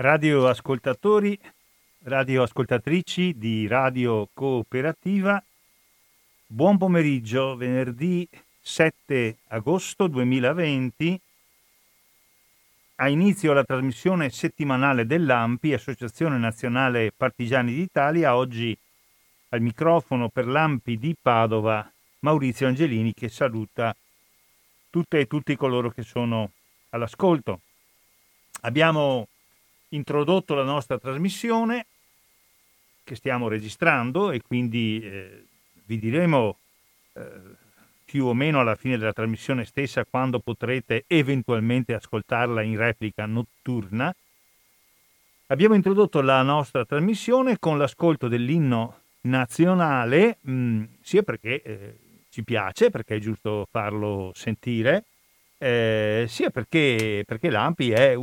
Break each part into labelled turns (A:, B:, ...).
A: radioascoltatori, radioascoltatrici di Radio Cooperativa, buon pomeriggio, venerdì 7 agosto 2020. Ha inizio la trasmissione settimanale dell'AMPI, Associazione Nazionale Partigiani d'Italia. Oggi al microfono per l'AMPI di Padova Maurizio Angelini che saluta tutte e tutti coloro che sono all'ascolto. Abbiamo introdotto la nostra trasmissione che stiamo registrando e quindi eh, vi diremo eh, più o meno alla fine della trasmissione stessa quando potrete eventualmente ascoltarla in replica notturna. Abbiamo introdotto la nostra trasmissione con l'ascolto dell'inno nazionale, mh, mm, sia perché eh, ci piace, perché è giusto farlo sentire, eh, sia perché, perché l'AMPI è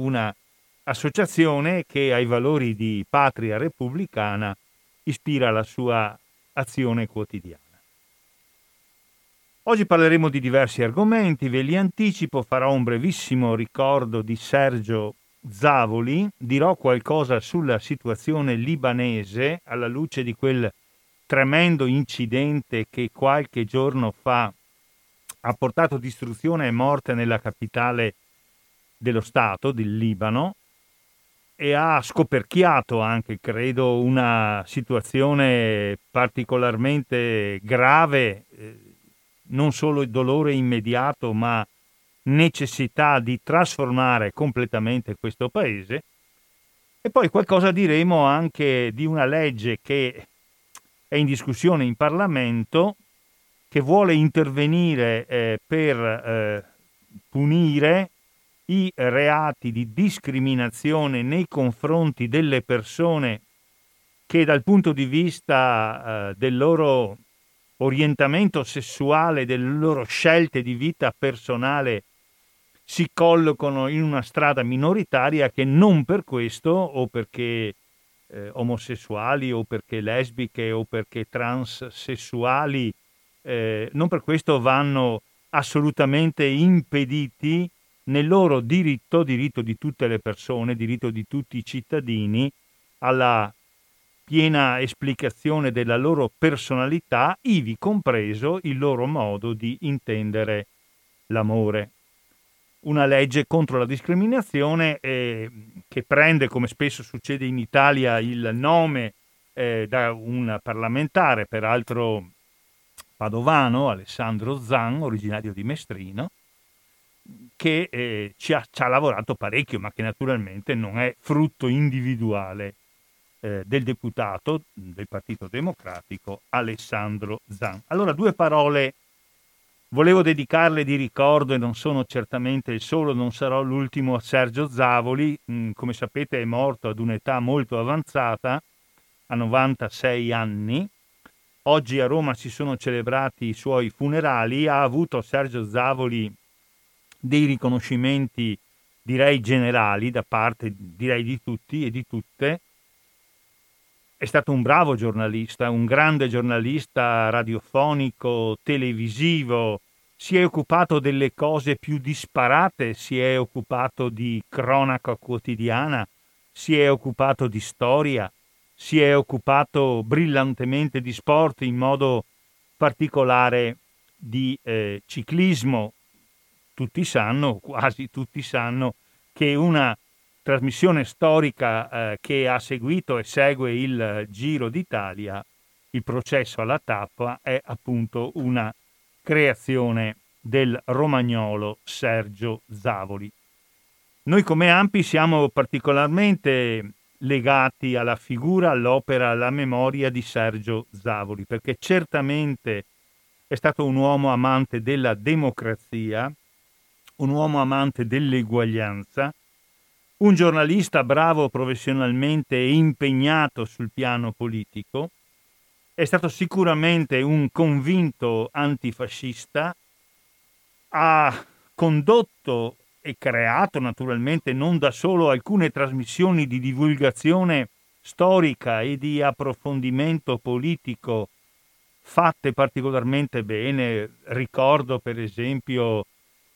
A: un'associazione che ai valori di patria repubblicana ispira la sua azione quotidiana. Oggi parleremo di diversi argomenti, ve li anticipo, farò un brevissimo ricordo di Sergio Zavoli, dirò qualcosa sulla situazione libanese alla luce di quel tremendo incidente che qualche giorno fa ha portato distruzione e morte nella capitale dello Stato, del Libano, e ha scoperchiato anche, credo, una situazione particolarmente grave, eh, non solo il dolore immediato, ma necessità di trasformare completamente questo paese. E poi qualcosa diremo anche di una legge che è in discussione in Parlamento che vuole intervenire eh, per eh, punire i reati di discriminazione nei confronti delle persone che dal punto di vista eh, del loro orientamento sessuale, delle loro scelte di vita personale si collocano in una strada minoritaria che non per questo o perché eh, omosessuali o perché lesbiche o perché transessuali eh, non per questo vanno assolutamente impediti nel loro diritto, diritto di tutte le persone, diritto di tutti i cittadini, alla piena esplicazione della loro personalità, ivi compreso il loro modo di intendere l'amore. Una legge contro la discriminazione eh, che prende, come spesso succede in Italia, il nome eh, da un parlamentare, peraltro padovano, Alessandro Zan, originario di Mestrino, che eh, ci, ha, ci, ha, lavorato parecchio, ma che naturalmente non è frutto individuale eh, del deputato del Partito Democratico Alessandro Zan. Allora, due parole. Volevo dedicarle di ricordo e non sono certamente il solo, non sarò l'ultimo a Sergio Zavoli, mm, come sapete è morto ad un'età molto avanzata, a 96 anni, Oggi a Roma si sono celebrati i suoi funerali, ha avuto Sergio Zavoli dei riconoscimenti, direi generali, da parte, direi, di tutti e di tutte. È stato un bravo giornalista, un grande giornalista radiofonico, televisivo, si è occupato delle cose più disparate, si è occupato di cronaca quotidiana, si è occupato di storia, si è occupato brillantemente di sport, in modo particolare di eh, ciclismo. Tutti sanno, quasi tutti sanno, che una trasmissione storica eh, che ha seguito e segue il Giro d'Italia, il processo alla tappa, è appunto una creazione del romagnolo Sergio Zavoli. Noi come Ampi siamo particolarmente legati alla figura, all'opera, alla memoria di Sergio Zavoli, perché certamente è stato un uomo amante della democrazia, un uomo amante dell'eguaglianza, un giornalista bravo professionalmente e impegnato sul piano politico, è stato sicuramente un convinto antifascista, ha condotto e creato naturalmente non da solo alcune trasmissioni di divulgazione storica e di approfondimento politico fatte particolarmente bene. Ricordo per esempio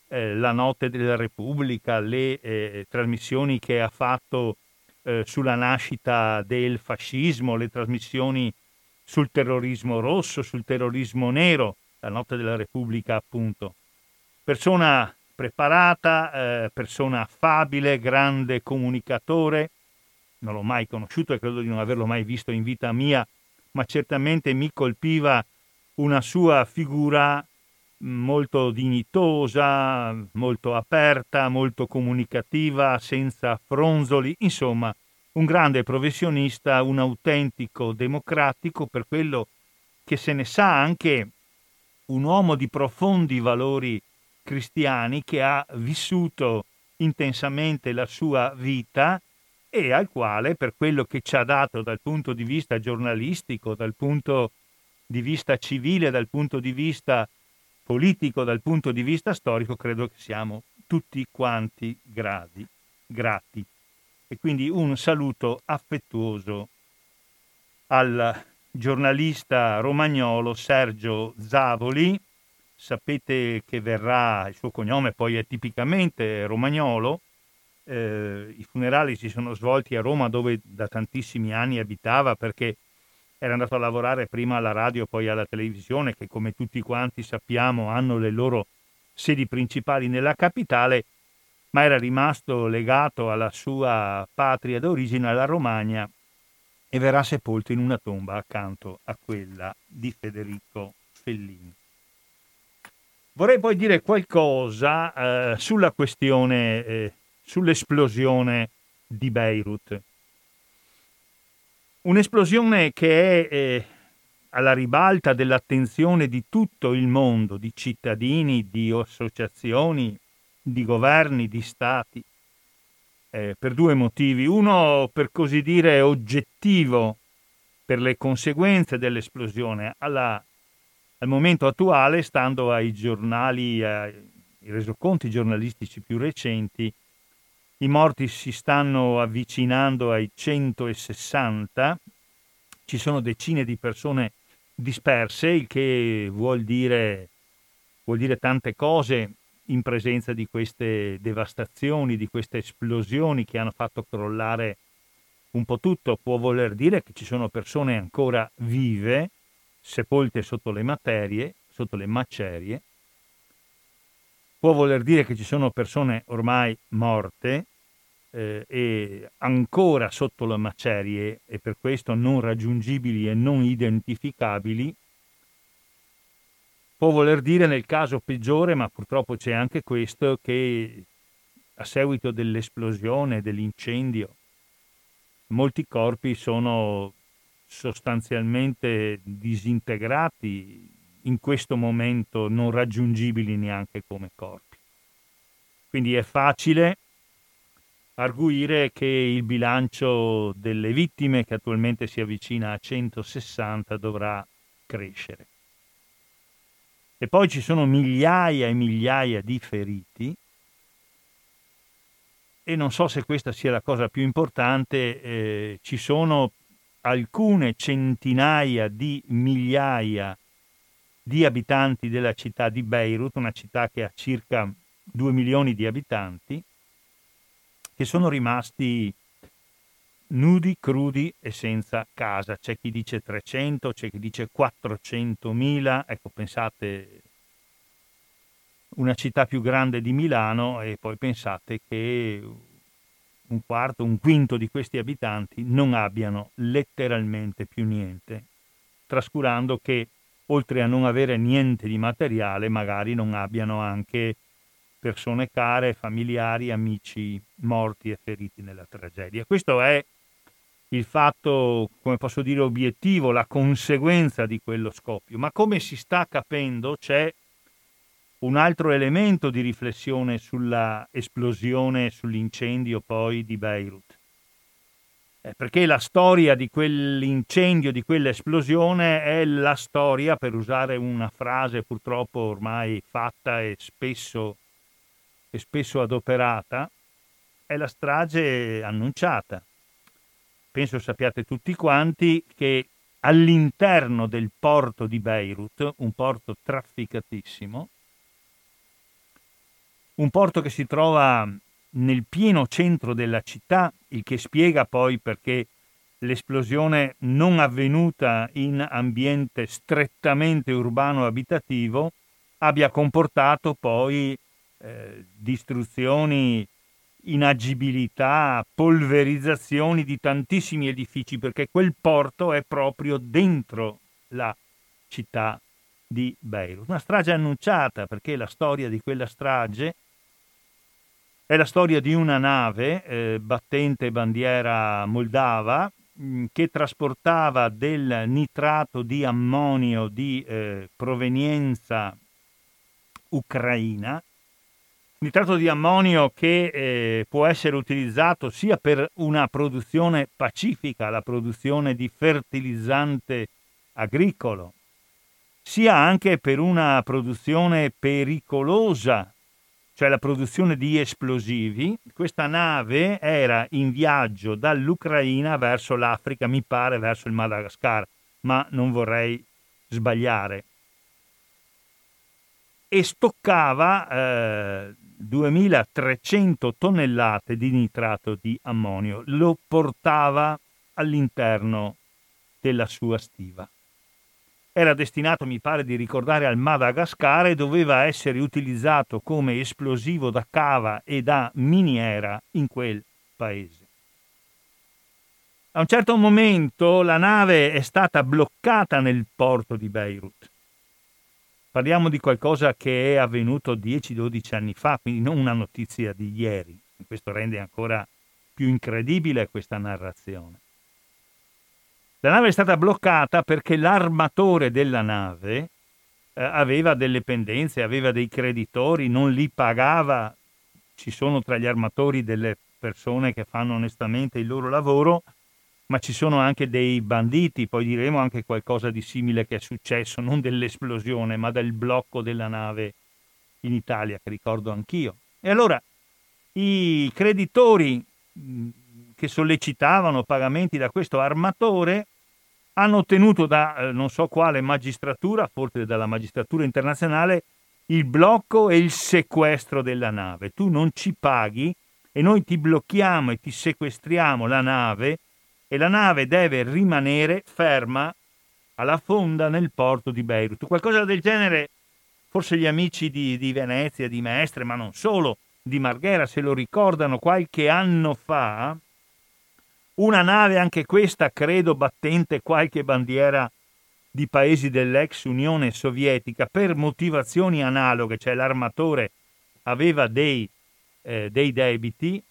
A: eh, la notte della Repubblica, le eh, trasmissioni che ha fatto eh, sulla nascita del fascismo, le trasmissioni sul terrorismo rosso, sul terrorismo nero, la notte della Repubblica appunto. Persona preparata, eh, persona affabile, grande comunicatore, non l'ho mai conosciuto e credo di non averlo mai visto in vita mia, ma certamente mi colpiva una sua figura molto dignitosa, molto aperta, molto comunicativa, senza fronzoli, insomma, un grande professionista, un autentico democratico per quello che se ne sa anche un uomo di profondi valori cristiani che ha vissuto intensamente la sua vita e al quale, per quello che ci ha dato dal punto di vista giornalistico, dal punto di vista civile, dal punto di vista politico, dal punto di vista storico, credo che siamo tutti quanti gradi, grati. E quindi un saluto affettuoso al giornalista romagnolo Sergio Zavoli. Sapete che verrà, il suo cognome poi è tipicamente romagnolo, eh, i funerali si sono svolti a Roma dove da tantissimi anni abitava perché era andato a lavorare prima alla radio, poi alla televisione, che come tutti quanti sappiamo hanno le loro sedi principali nella capitale, ma era rimasto legato alla sua patria d'origine, alla Romagna, e verrà sepolto in una tomba accanto a quella di Federico Fellini. Vorrei poi dire qualcosa eh, sulla questione eh, sull'esplosione di Beirut. Un'esplosione che è eh, alla ribalta dell'attenzione di tutto il mondo, di cittadini, di associazioni, di governi, di stati, eh, per due motivi. Uno, per così dire, oggettivo per le conseguenze dell'esplosione. Alla, al momento attuale, stando ai giornali, ai resoconti giornalistici più recenti, i morti si stanno avvicinando ai 160, ci sono decine di persone disperse, il che vuol dire, vuol dire tante cose in presenza di queste devastazioni, di queste esplosioni che hanno fatto crollare un po' tutto. Può voler dire che ci sono persone ancora vive, sepolte sotto le materie, sotto le macerie, può voler dire che ci sono persone ormai morte eh, e ancora sotto le macerie e per questo non raggiungibili e non identificabili, può voler dire nel caso peggiore, ma purtroppo c'è anche questo, che a seguito dell'esplosione, dell'incendio, molti corpi sono sostanzialmente disintegrati, in questo momento non raggiungibili neanche come corpi. Quindi è facile arguire che il bilancio delle vittime, che attualmente si avvicina a 160, dovrà crescere. E poi ci sono migliaia e migliaia di feriti e non so se questa sia la cosa più importante, eh, ci sono alcune centinaia di migliaia di abitanti della città di Beirut, una città che ha circa 2 milioni di abitanti, che sono rimasti nudi, crudi e senza casa. C'è chi dice 300, c'è chi dice 400 mila. Ecco, pensate una città più grande di Milano e poi pensate che un quarto, un quinto di questi abitanti non abbiano letteralmente più niente, trascurando che oltre a non avere niente di materiale, magari non abbiano anche persone care, familiari, amici morti e feriti nella tragedia. Questo è il fatto, come posso dire, obiettivo, la conseguenza di quello scoppio. Ma come si sta capendo c'è un altro elemento di riflessione sulla esplosione, sull'incendio poi di Beirut. Eh, perché la storia di quell'incendio, di quell'esplosione è la storia, per usare una frase purtroppo ormai fatta e spesso, e spesso adoperata, è la strage annunciata. Penso sappiate tutti quanti che all'interno del porto di Beirut, un porto trafficatissimo, un porto che si trova nel pieno centro della città, il che spiega poi perché l'esplosione non avvenuta in ambiente strettamente urbano abitativo abbia comportato poi eh, distruzioni, inagibilità, polverizzazioni di tantissimi edifici, perché quel porto è proprio dentro la città di Beirut. Una strage annunciata perché la storia di quella strage è la storia di una nave eh, battente bandiera moldava mh, mm, che trasportava del nitrato di ammonio di eh, provenienza ucraina, nitrato di ammonio che eh, può essere utilizzato sia per una produzione pacifica, la produzione di fertilizzante agricolo, sia anche per una produzione pericolosa, cioè la produzione di esplosivi. Questa nave era in viaggio dall'Ucraina verso l'Africa, mi pare verso il Madagascar, ma non vorrei sbagliare. E stoccava eh, 2300 tonnellate di nitrato di ammonio, lo portava all'interno della sua stiva. Era destinato, mi pare di ricordare, al Madagascar e doveva essere utilizzato come esplosivo da cava e da miniera in quel paese. A un certo momento la nave è stata bloccata nel porto di Beirut Parliamo di qualcosa che è avvenuto 10-12 anni fa, quindi non una notizia di ieri. Questo rende ancora più incredibile questa narrazione. La nave è stata bloccata perché l'armatore della nave eh, aveva delle pendenze, aveva dei creditori, non li pagava. Ci sono tra gli armatori delle persone che fanno onestamente il loro lavoro ma ci sono anche dei banditi, poi diremo anche qualcosa di simile che è successo, non dell'esplosione, ma del blocco della nave in Italia, che ricordo anch'io. E allora i creditori che sollecitavano pagamenti da questo armatore hanno ottenuto da eh, non so quale magistratura, forse dalla magistratura internazionale, il blocco e il sequestro della nave. Tu non ci paghi e noi ti blocchiamo e ti sequestriamo la nave e la nave deve rimanere ferma alla fonda nel porto di Beirut. Qualcosa del genere, forse gli amici di, di Venezia, di Mestre, ma non solo, di Marghera se lo ricordano qualche anno fa, una nave anche questa, credo, battente qualche bandiera di paesi dell'ex Unione Sovietica per motivazioni analoghe, cioè l'armatore aveva dei, eh, dei debiti,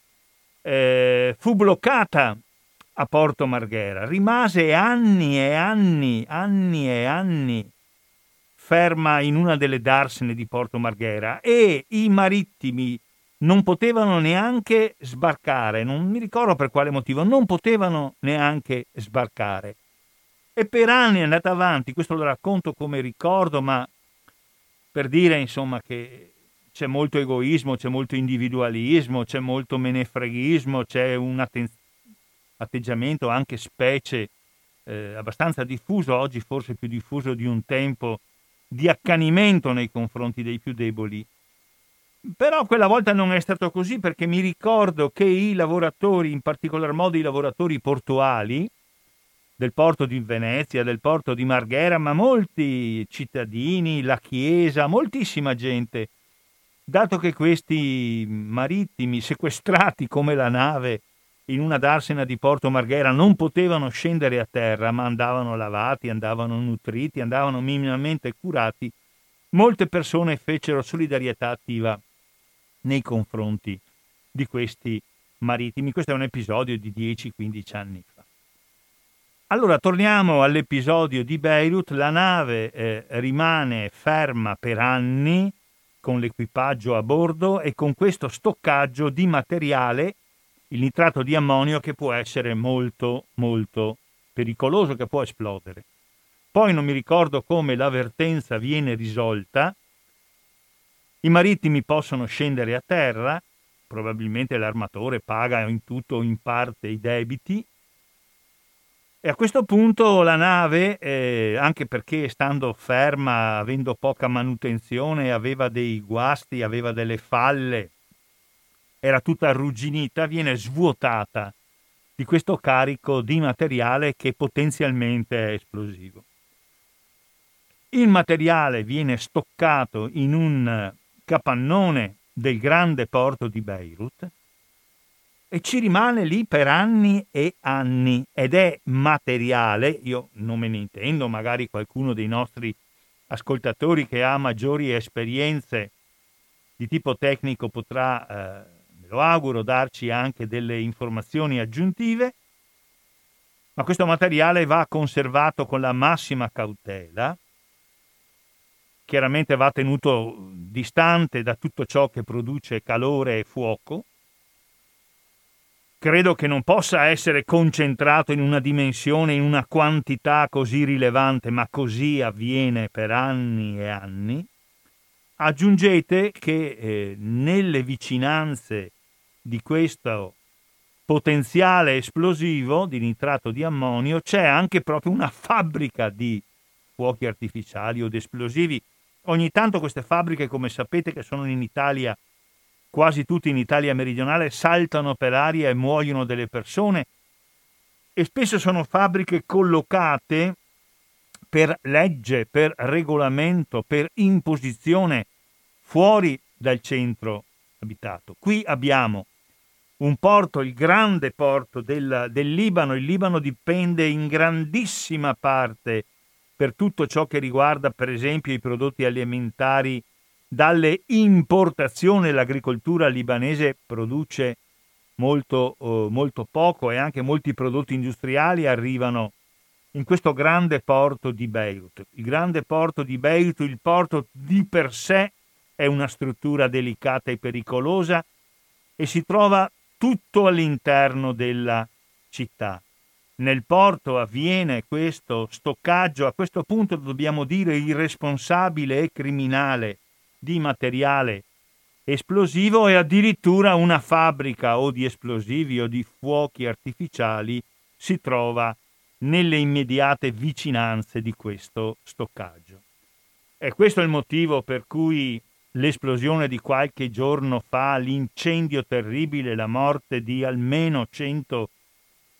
A: eh, fu bloccata a Porto Marghera. Rimase anni e anni, anni e anni ferma in una delle darsene di Porto Marghera e i marittimi non potevano neanche sbarcare, non mi ricordo per quale motivo, non potevano neanche sbarcare. E per anni è andata avanti, questo lo racconto come ricordo, ma per dire insomma che c'è molto egoismo, c'è molto individualismo, c'è molto menefreghismo, c'è un'attenzione atteggiamento anche specie eh, abbastanza diffuso, oggi forse più diffuso di un tempo, di accanimento nei confronti dei più deboli. Però quella volta non è stato così perché mi ricordo che i lavoratori, in particolar modo i lavoratori portuali, del porto di Venezia, del porto di Marghera, ma molti cittadini, la Chiesa, moltissima gente, dato che questi marittimi sequestrati come la nave in una darsena di Porto Marghera non potevano scendere a terra, ma andavano lavati, andavano nutriti, andavano minimamente curati, molte persone fecero solidarietà attiva nei confronti di questi marittimi. Questo è un episodio di 10-15 anni fa. Allora torniamo all'episodio di Beirut. La nave eh, rimane ferma per anni con l'equipaggio a bordo e con questo stoccaggio di materiale il nitrato di ammonio che può essere molto molto pericoloso, che può esplodere. Poi non mi ricordo come l'avvertenza viene risolta, i marittimi possono scendere a terra, probabilmente l'armatore paga in tutto o in parte i debiti, e a questo punto la nave, eh, anche perché stando ferma, avendo poca manutenzione, aveva dei guasti, aveva delle falle, era tutta arrugginita, viene svuotata di questo carico di materiale che potenzialmente è esplosivo. Il materiale viene stoccato in un capannone del grande porto di Beirut e ci rimane lì per anni e anni ed è materiale, io non me ne intendo, magari qualcuno dei nostri ascoltatori che ha maggiori esperienze di tipo tecnico potrà, eh, me lo auguro, darci anche delle informazioni aggiuntive, ma questo materiale va conservato con la massima cautela, chiaramente va tenuto distante da tutto ciò che produce calore e fuoco, credo che non possa essere concentrato in una dimensione, in una quantità così rilevante, ma così avviene per anni e anni. Aggiungete che eh, nelle vicinanze di questo potenziale esplosivo di nitrato di ammonio c'è anche proprio una fabbrica di fuochi artificiali o di esplosivi. Ogni tanto queste fabbriche, come sapete, che sono in Italia quasi tutti in Italia meridionale saltano per aria e muoiono delle persone e spesso sono fabbriche collocate per legge, per regolamento, per imposizione fuori dal centro abitato. Qui abbiamo un porto, il grande porto del, del, Libano. Il Libano dipende in grandissima parte per tutto ciò che riguarda, per esempio, i prodotti alimentari dalle importazioni l'agricoltura libanese produce molto, eh, molto poco e anche molti prodotti industriali arrivano in questo grande porto di Beirut. Il grande porto di Beirut, il porto di per sé è una struttura delicata e pericolosa e si trova tutto all'interno della città. Nel porto avviene questo stoccaggio, a questo punto dobbiamo dire irresponsabile e criminale di materiale esplosivo e addirittura una fabbrica o di esplosivi o di fuochi artificiali si trova nelle immediate vicinanze di questo stoccaggio. E questo è il motivo per cui l'esplosione di qualche giorno fa, l'incendio terribile, la morte di almeno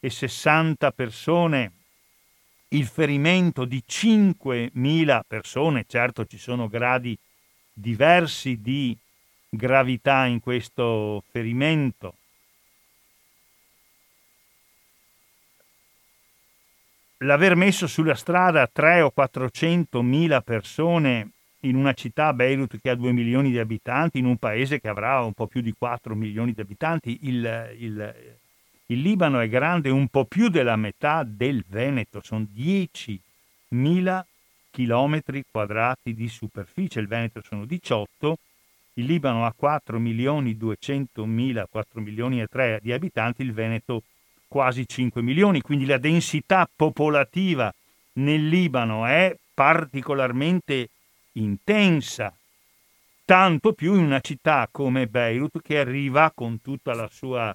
A: 160 persone, il ferimento di 5.000 persone, certo ci sono gradi diversi di gravità in questo ferimento. L'aver messo sulla strada 3 o 400 mila persone in una città, Beirut, che ha 2 milioni di abitanti, in un paese che avrà un po' più di 4 milioni di abitanti, il, il, il Libano è grande un po' più della metà del Veneto, sono 10 mila chilometri quadrati di superficie, il Veneto sono 18, il Libano ha 4 milioni 200 mila, 4 milioni e 3 di abitanti, il Veneto quasi 5 milioni, quindi la densità popolativa nel Libano è particolarmente intensa, tanto più in una città come Beirut che arriva con tutta la sua,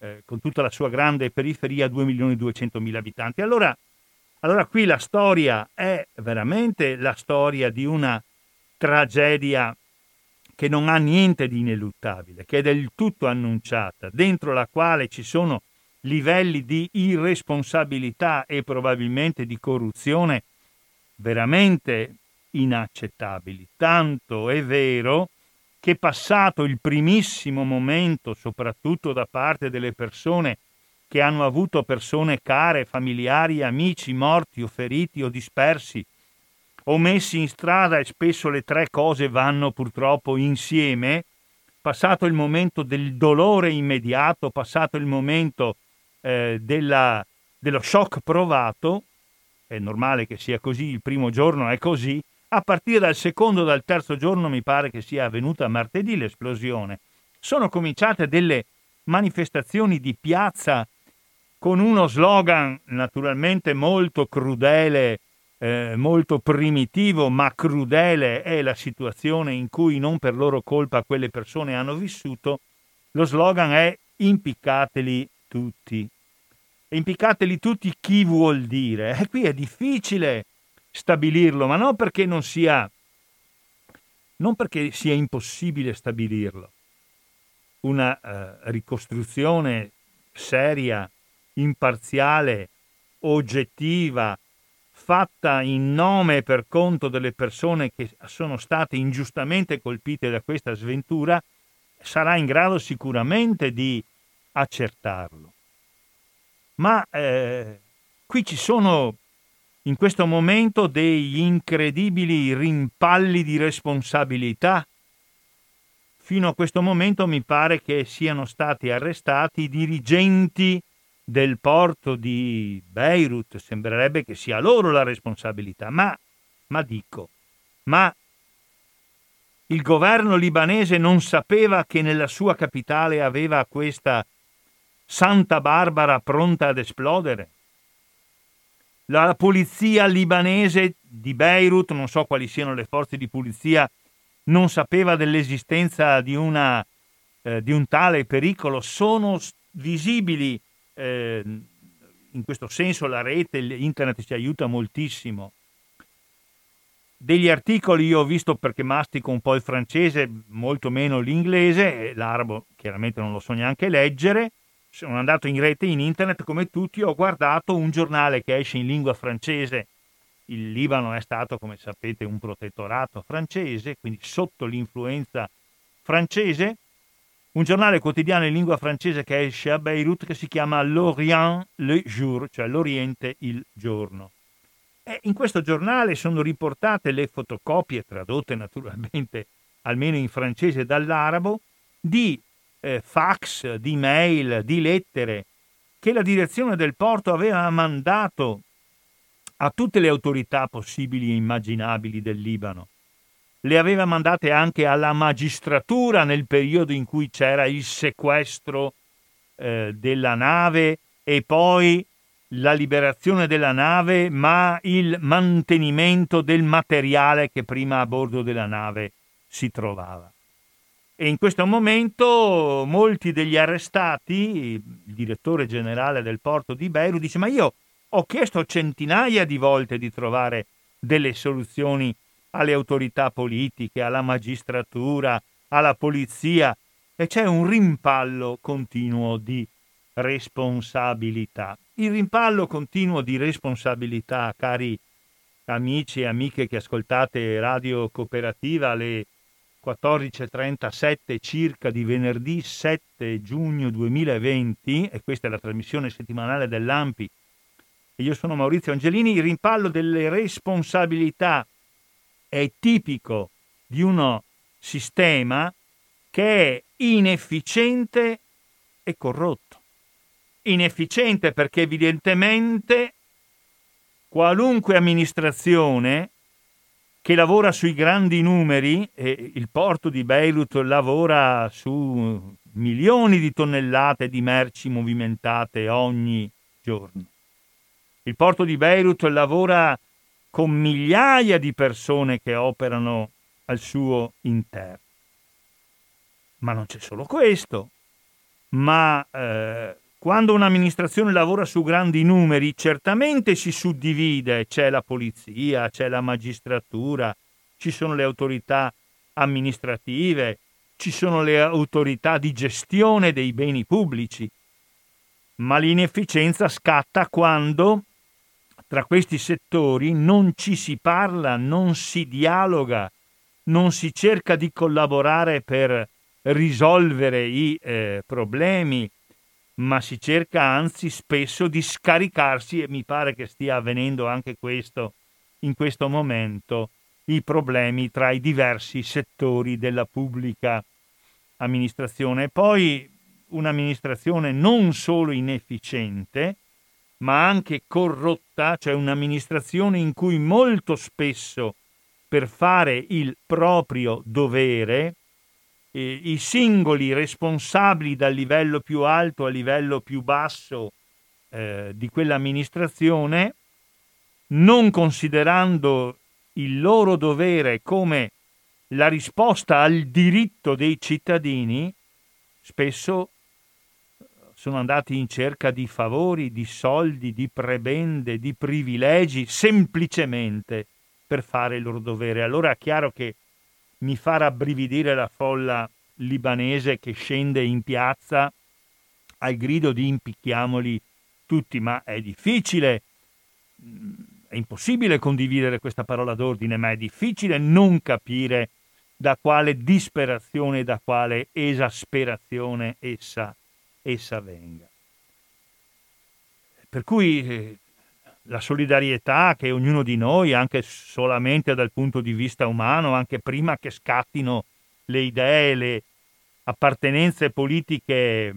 A: eh, con tutta la sua grande periferia a 2 milioni e 200 mila abitanti. Allora, allora qui la storia è veramente la storia di una tragedia che non ha niente di ineluttabile, che è del tutto annunciata, dentro la quale ci sono livelli di irresponsabilità e probabilmente di corruzione veramente inaccettabili. Tanto è vero che passato il primissimo momento, soprattutto da parte delle persone che hanno avuto persone care, familiari, amici morti o feriti o dispersi o messi in strada e spesso le tre cose vanno purtroppo insieme, passato il momento del dolore immediato, passato il momento eh, della, dello shock provato, è normale che sia così, il primo giorno è così, a partire dal secondo o dal terzo giorno mi pare che sia avvenuta martedì l'esplosione, sono cominciate delle manifestazioni di piazza con uno slogan naturalmente molto crudele, eh, molto primitivo, ma crudele è la situazione in cui non per loro colpa quelle persone hanno vissuto, lo slogan è impiccateli tutti. Impiccateli tutti chi vuol dire? E qui è difficile stabilirlo, ma non perché non sia non perché sia impossibile stabilirlo, una eh, ricostruzione seria, imparziale, oggettiva, fatta in nome e per conto delle persone che sono state ingiustamente colpite da questa sventura, sarà in grado sicuramente di accertarlo. Ma eh, qui ci sono in questo momento degli incredibili rimpalli di responsabilità. Fino a questo momento mi pare che siano stati arrestati i dirigenti del porto di Beirut, sembrerebbe che sia loro la responsabilità, ma, ma dico, ma il governo libanese non sapeva che nella sua capitale aveva questa Santa Barbara pronta ad esplodere? La polizia libanese di Beirut, non so quali siano le forze di polizia, non sapeva dell'esistenza di, una, eh, di un tale pericolo. Sono visibili eh, in questo senso la rete, internet ci aiuta moltissimo. Degli articoli io ho visto perché mastico un po' il francese, molto meno l'inglese, l'arabo chiaramente non lo so neanche leggere. Sono andato in rete in internet come tutti, ho guardato un giornale che esce in lingua francese. Il Libano è stato, come sapete, un protettorato francese, quindi sotto l'influenza francese un giornale quotidiano in lingua francese che esce a Beirut che si chiama L'Orient le jour, cioè l'Oriente il giorno. E in questo giornale sono riportate le fotocopie, tradotte naturalmente almeno in francese dall'arabo, di eh, fax, di mail, di lettere che la direzione del porto aveva mandato a tutte le autorità possibili e immaginabili del Libano le aveva mandate anche alla magistratura nel periodo in cui c'era il sequestro eh, della nave e poi la liberazione della nave, ma il mantenimento del materiale che prima a bordo della nave si trovava. E in questo momento molti degli arrestati, il direttore generale del porto di Beirut dice ma io ho chiesto centinaia di volte di trovare delle soluzioni alle autorità politiche, alla magistratura, alla polizia e c'è un rimpallo continuo di responsabilità. Il rimpallo continuo di responsabilità, cari amici e amiche che ascoltate Radio Cooperativa alle 14.37 circa di venerdì 7 giugno 2020, e questa è la trasmissione settimanale dell'AMPI, e io sono Maurizio Angelini, il rimpallo delle responsabilità è tipico di uno sistema che è inefficiente e corrotto. Inefficiente perché evidentemente qualunque amministrazione che lavora sui grandi numeri, e il porto di Beirut lavora su milioni di tonnellate di merci movimentate ogni giorno. Il porto di Beirut lavora con migliaia di persone che operano al suo interno. Ma non c'è solo questo, ma eh, quando un'amministrazione lavora su grandi numeri, certamente si suddivide, c'è la polizia, c'è la magistratura, ci sono le autorità amministrative, ci sono le autorità di gestione dei beni pubblici, ma l'inefficienza scatta quando tra questi settori non ci si parla, non si dialoga, non si cerca di collaborare per risolvere i eh, problemi, ma si cerca anzi spesso di scaricarsi, e mi pare che stia avvenendo anche questo in questo momento, i problemi tra i diversi settori della pubblica amministrazione. Poi un'amministrazione non solo inefficiente, ma anche corrotta, cioè un'amministrazione in cui molto spesso per fare il proprio dovere eh, i singoli responsabili dal livello più alto al livello più basso eh, di quell'amministrazione, non considerando il loro dovere come la risposta al diritto dei cittadini, spesso sono andati in cerca di favori, di soldi, di prebende, di privilegi, semplicemente per fare il loro dovere. Allora è chiaro che mi fa rabbrividire la folla libanese che scende in piazza al grido di impicchiamoli tutti, ma è difficile, è impossibile condividere questa parola d'ordine, ma è difficile non capire da quale disperazione, da quale esasperazione essa, essa venga. Per cui eh, la solidarietà che ognuno di noi, anche solamente dal punto di vista umano, anche prima che scattino le idee, le appartenenze politiche,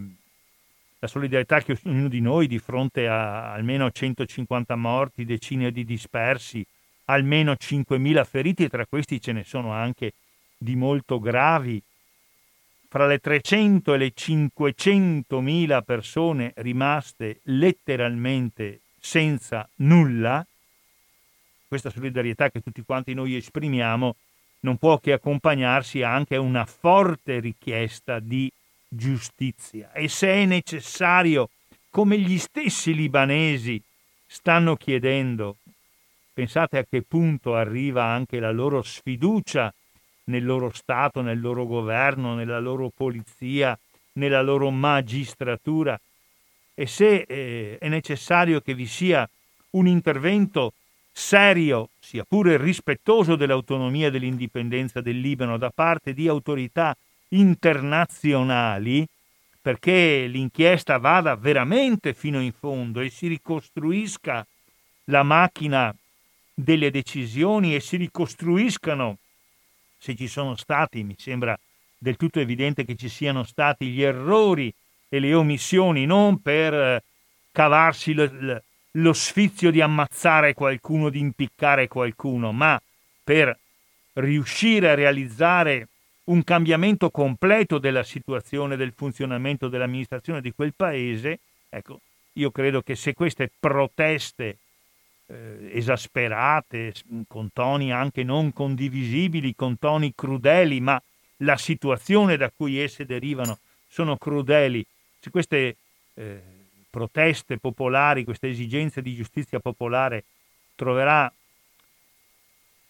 A: la solidarietà che ognuno di noi di fronte a almeno 150 morti, decine di dispersi, almeno 5.000 feriti, e tra questi ce ne sono anche di molto gravi, fra le 300 e le 500.000 persone rimaste letteralmente senza nulla, questa solidarietà che tutti quanti noi esprimiamo non può che accompagnarsi anche a una forte richiesta di giustizia. E se è necessario, come gli stessi libanesi stanno chiedendo, pensate a che punto arriva anche la loro sfiducia nel loro Stato, nel loro governo, nella loro polizia, nella loro magistratura, e se eh, è necessario che vi sia un intervento serio, sia pure rispettoso dell'autonomia e dell'indipendenza del Libano da parte di autorità internazionali, perché l'inchiesta vada veramente fino in fondo e si ricostruisca la macchina delle decisioni e si ricostruiscano, se ci sono stati, mi sembra del tutto evidente che ci siano stati gli errori e le omissioni, non per eh, cavarsi lo, lo sfizio di ammazzare qualcuno, di impiccare qualcuno, ma per riuscire a realizzare un cambiamento completo della situazione del funzionamento dell'amministrazione di quel paese, ecco, io credo che se queste proteste eh, esasperate, con toni anche non condivisibili, con toni crudeli, ma la situazione da cui esse derivano sono crudeli, queste eh, proteste popolari, queste esigenze di giustizia popolare troverà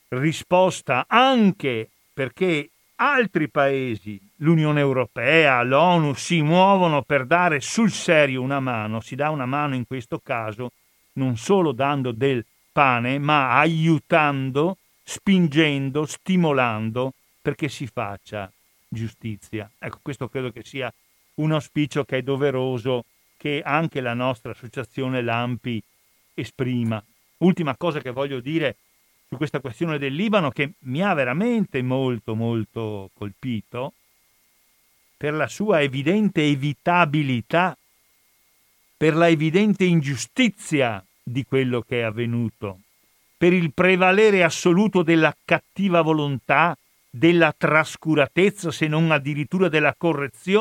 A: risposta anche perché altri paesi, l'Unione Europea, l'ONU, si muovono per dare sul serio una mano, si dà una mano in questo caso non solo dando del pane, ma aiutando, spingendo, stimolando perché si faccia giustizia. Ecco, questo credo che sia un auspicio che è doveroso che anche la nostra associazione Lampi esprima. Ultima cosa che voglio dire su questa questione del Libano che mi ha veramente molto molto colpito per la sua evidente evitabilità, per la evidente ingiustizia di quello che è avvenuto, per il prevalere assoluto della cattiva volontà della trascuratezza, se non addirittura della,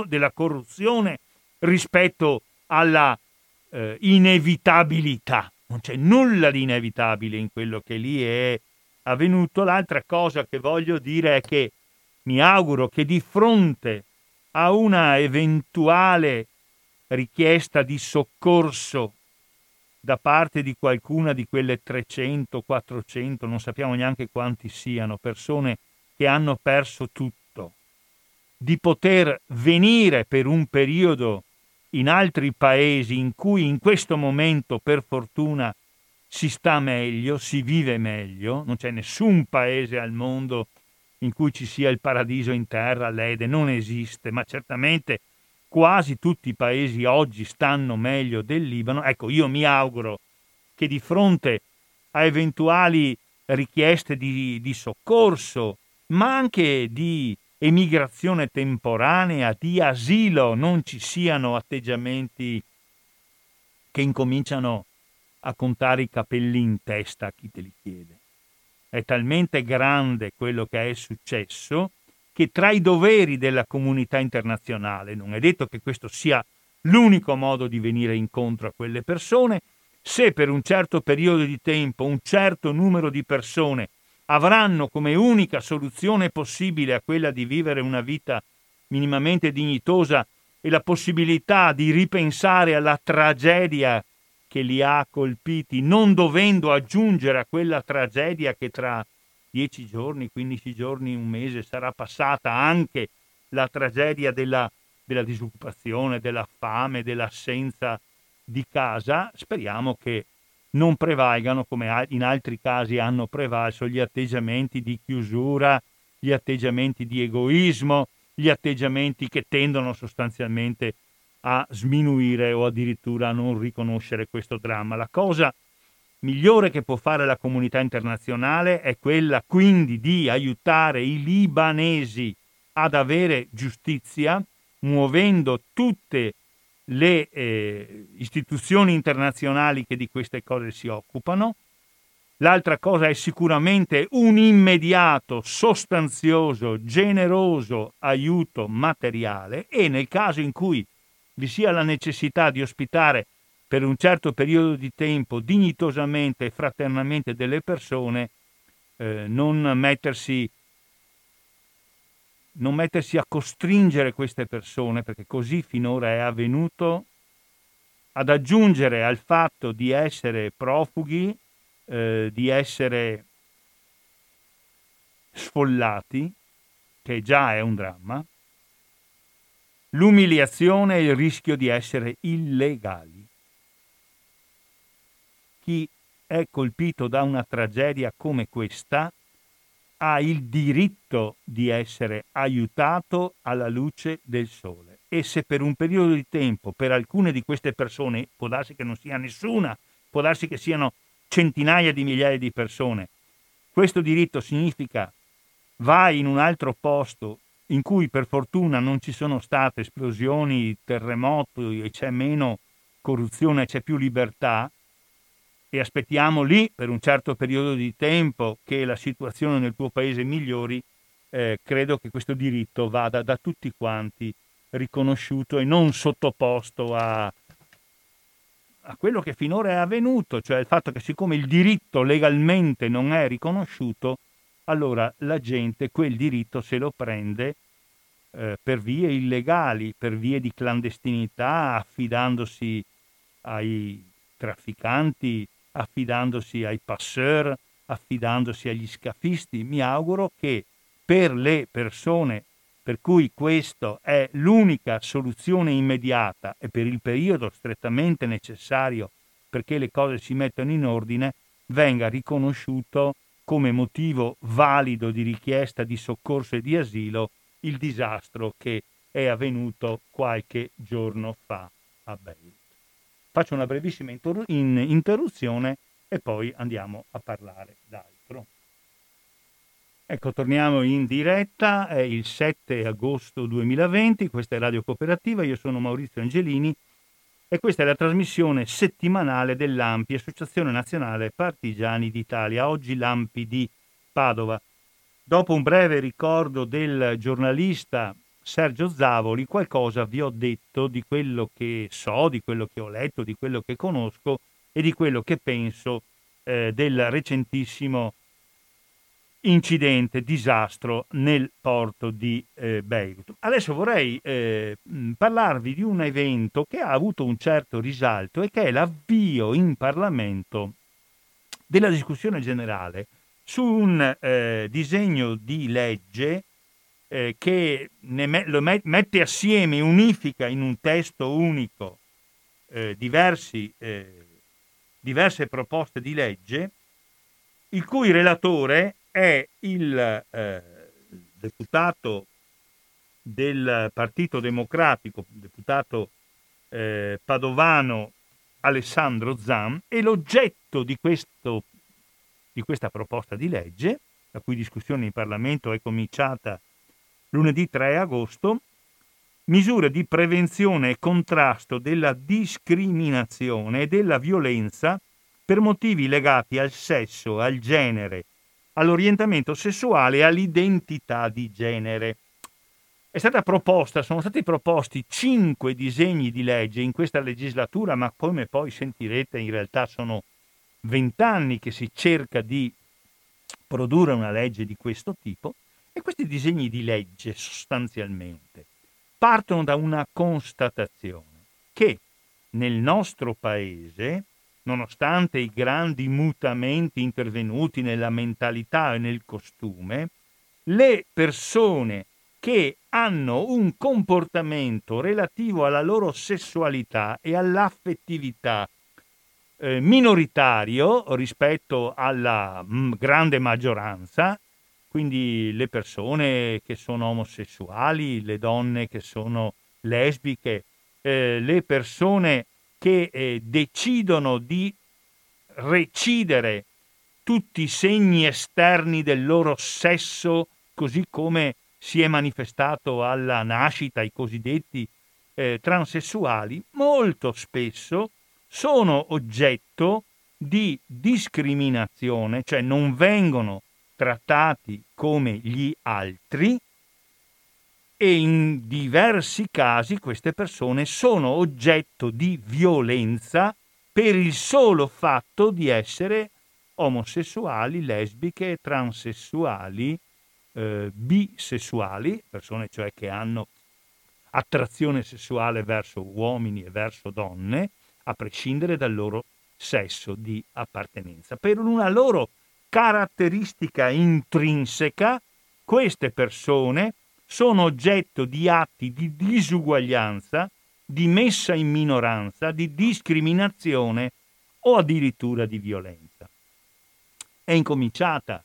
A: della corruzione rispetto alla eh, inevitabilità. Non c'è nulla di inevitabile in quello che lì è avvenuto. L'altra cosa che voglio dire è che mi auguro che di fronte a una eventuale richiesta di soccorso da parte di qualcuna di quelle 300, 400, non sappiamo neanche quanti siano, persone che hanno perso tutto, di poter venire per un periodo in altri paesi in cui in questo momento per fortuna si sta meglio, si vive meglio, non c'è nessun paese al mondo in cui ci sia il paradiso in terra, l'Ede, non esiste, ma certamente quasi tutti i paesi oggi stanno meglio del Libano. Ecco, io mi auguro che di fronte a eventuali richieste di, di soccorso ma anche di emigrazione temporanea, di asilo, non ci siano atteggiamenti che incominciano a contare i capelli in testa a chi te li chiede. È talmente grande quello che è successo che tra i doveri della comunità internazionale, non è detto che questo sia l'unico modo di venire incontro a quelle persone, se per un certo periodo di tempo un certo numero di persone avranno come unica soluzione possibile a quella di vivere una vita minimamente dignitosa e la possibilità di ripensare alla tragedia che li ha colpiti, non dovendo aggiungere a quella tragedia che tra dieci giorni, quindici giorni, un mese sarà passata anche la tragedia della, della disoccupazione, della fame, dell'assenza di casa, speriamo che non prevalgano come in altri casi hanno prevalso gli atteggiamenti di chiusura, gli atteggiamenti di egoismo, gli atteggiamenti che tendono sostanzialmente a sminuire o addirittura a non riconoscere questo dramma. La cosa migliore che può fare la comunità internazionale è quella quindi di aiutare i libanesi ad avere giustizia, muovendo tutte le eh, istituzioni internazionali che di queste cose si occupano. L'altra cosa è sicuramente un immediato, sostanzioso, generoso aiuto materiale e nel caso in cui vi sia la necessità di ospitare per un certo periodo di tempo dignitosamente e fraternamente delle persone, eh, non mettersi non mettersi a costringere queste persone, perché così finora è avvenuto, ad aggiungere al fatto di essere profughi, eh, di essere sfollati, che già è un dramma, l'umiliazione e il rischio di essere illegali. Chi è colpito da una tragedia come questa ha il diritto di essere aiutato alla luce del sole. E se per un periodo di tempo per alcune di queste persone, può darsi che non sia nessuna, può darsi che siano centinaia di migliaia di persone, questo diritto significa vai in un altro posto in cui per fortuna non ci sono state esplosioni, terremoti e c'è meno corruzione, c'è più libertà, e aspettiamo lì per un certo periodo di tempo che la situazione nel tuo paese migliori, eh, credo che questo diritto vada da tutti quanti riconosciuto e non sottoposto a, a quello che finora è avvenuto, cioè il fatto che siccome il diritto legalmente non è riconosciuto, allora la gente quel diritto se lo prende eh, per vie illegali, per vie di clandestinità, affidandosi ai trafficanti, affidandosi ai passeur, affidandosi agli scafisti. Mi auguro che per le persone per cui questa è l'unica soluzione immediata e per il periodo strettamente necessario perché le cose si mettano in ordine, venga riconosciuto come motivo valido di richiesta di soccorso e di asilo il disastro che è avvenuto qualche giorno fa a Beirut. Faccio una brevissima inter- in interruzione e poi andiamo a parlare d'altro. Ecco, torniamo in diretta, è il 7 agosto 2020, questa è Radio Cooperativa, io sono Maurizio Angelini e questa è la trasmissione settimanale dell'AMPI, Associazione Nazionale Partigiani d'Italia, oggi l'AMPI di Padova. Dopo un breve ricordo del giornalista Sergio Zavoli qualcosa vi ho detto di quello che so, di quello che ho letto, di quello che conosco e di quello che penso eh, del recentissimo incidente, disastro nel porto di eh, Beirut. Adesso vorrei eh, parlarvi di un evento che ha avuto un certo risalto e che è l'avvio in Parlamento della discussione generale su un eh, disegno di legge eh, che me- lo met- mette assieme, unifica in un testo unico eh, diversi, eh, diverse proposte di legge, il cui relatore è il eh, deputato del Partito Democratico, deputato eh, padovano Alessandro Zan, e l'oggetto di, questo, di questa proposta di legge, la cui discussione in Parlamento è cominciata lunedì 3 agosto, misure di prevenzione e contrasto della discriminazione e della violenza per motivi legati al sesso, al genere, all'orientamento sessuale e all'identità di genere. È stata proposta, sono stati proposti cinque disegni di legge in questa legislatura, ma come poi sentirete in realtà sono vent'anni che si cerca di produrre una legge di questo tipo. E questi disegni di legge sostanzialmente partono da una constatazione che nel nostro paese, nonostante i grandi mutamenti intervenuti nella mentalità e nel costume, le persone che hanno un comportamento relativo alla loro sessualità e all'affettività eh, minoritario rispetto alla mm, grande maggioranza, quindi le persone che sono omosessuali, le donne che sono lesbiche, eh, le persone che eh, decidono di recidere tutti i segni esterni del loro sesso, così come si è manifestato alla nascita, i cosiddetti eh, transessuali, molto spesso sono oggetto di discriminazione, cioè non vengono trattati come gli altri e in diversi casi queste persone sono oggetto di violenza per il solo fatto di essere omosessuali, lesbiche, transessuali, eh, bisessuali, persone cioè che hanno attrazione sessuale verso uomini e verso donne, a prescindere dal loro sesso di appartenenza. Per una loro caratteristica intrinseca, queste persone sono oggetto di atti di disuguaglianza, di messa in minoranza, di discriminazione o addirittura di violenza. È incominciata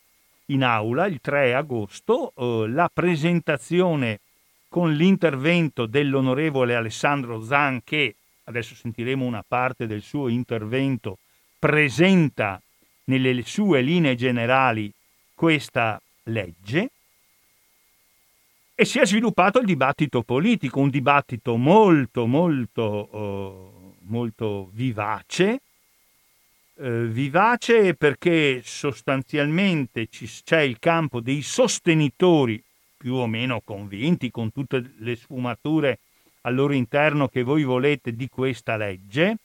A: in aula il 3 agosto eh, la presentazione con l'intervento dell'onorevole Alessandro Zan che, adesso sentiremo una parte del suo intervento, presenta nelle sue linee generali questa legge e si è sviluppato il dibattito politico, un dibattito molto, molto, uh, molto vivace, uh, vivace perché sostanzialmente ci, c'è il campo dei sostenitori più o meno convinti con tutte le sfumature al loro interno che voi volete di questa legge,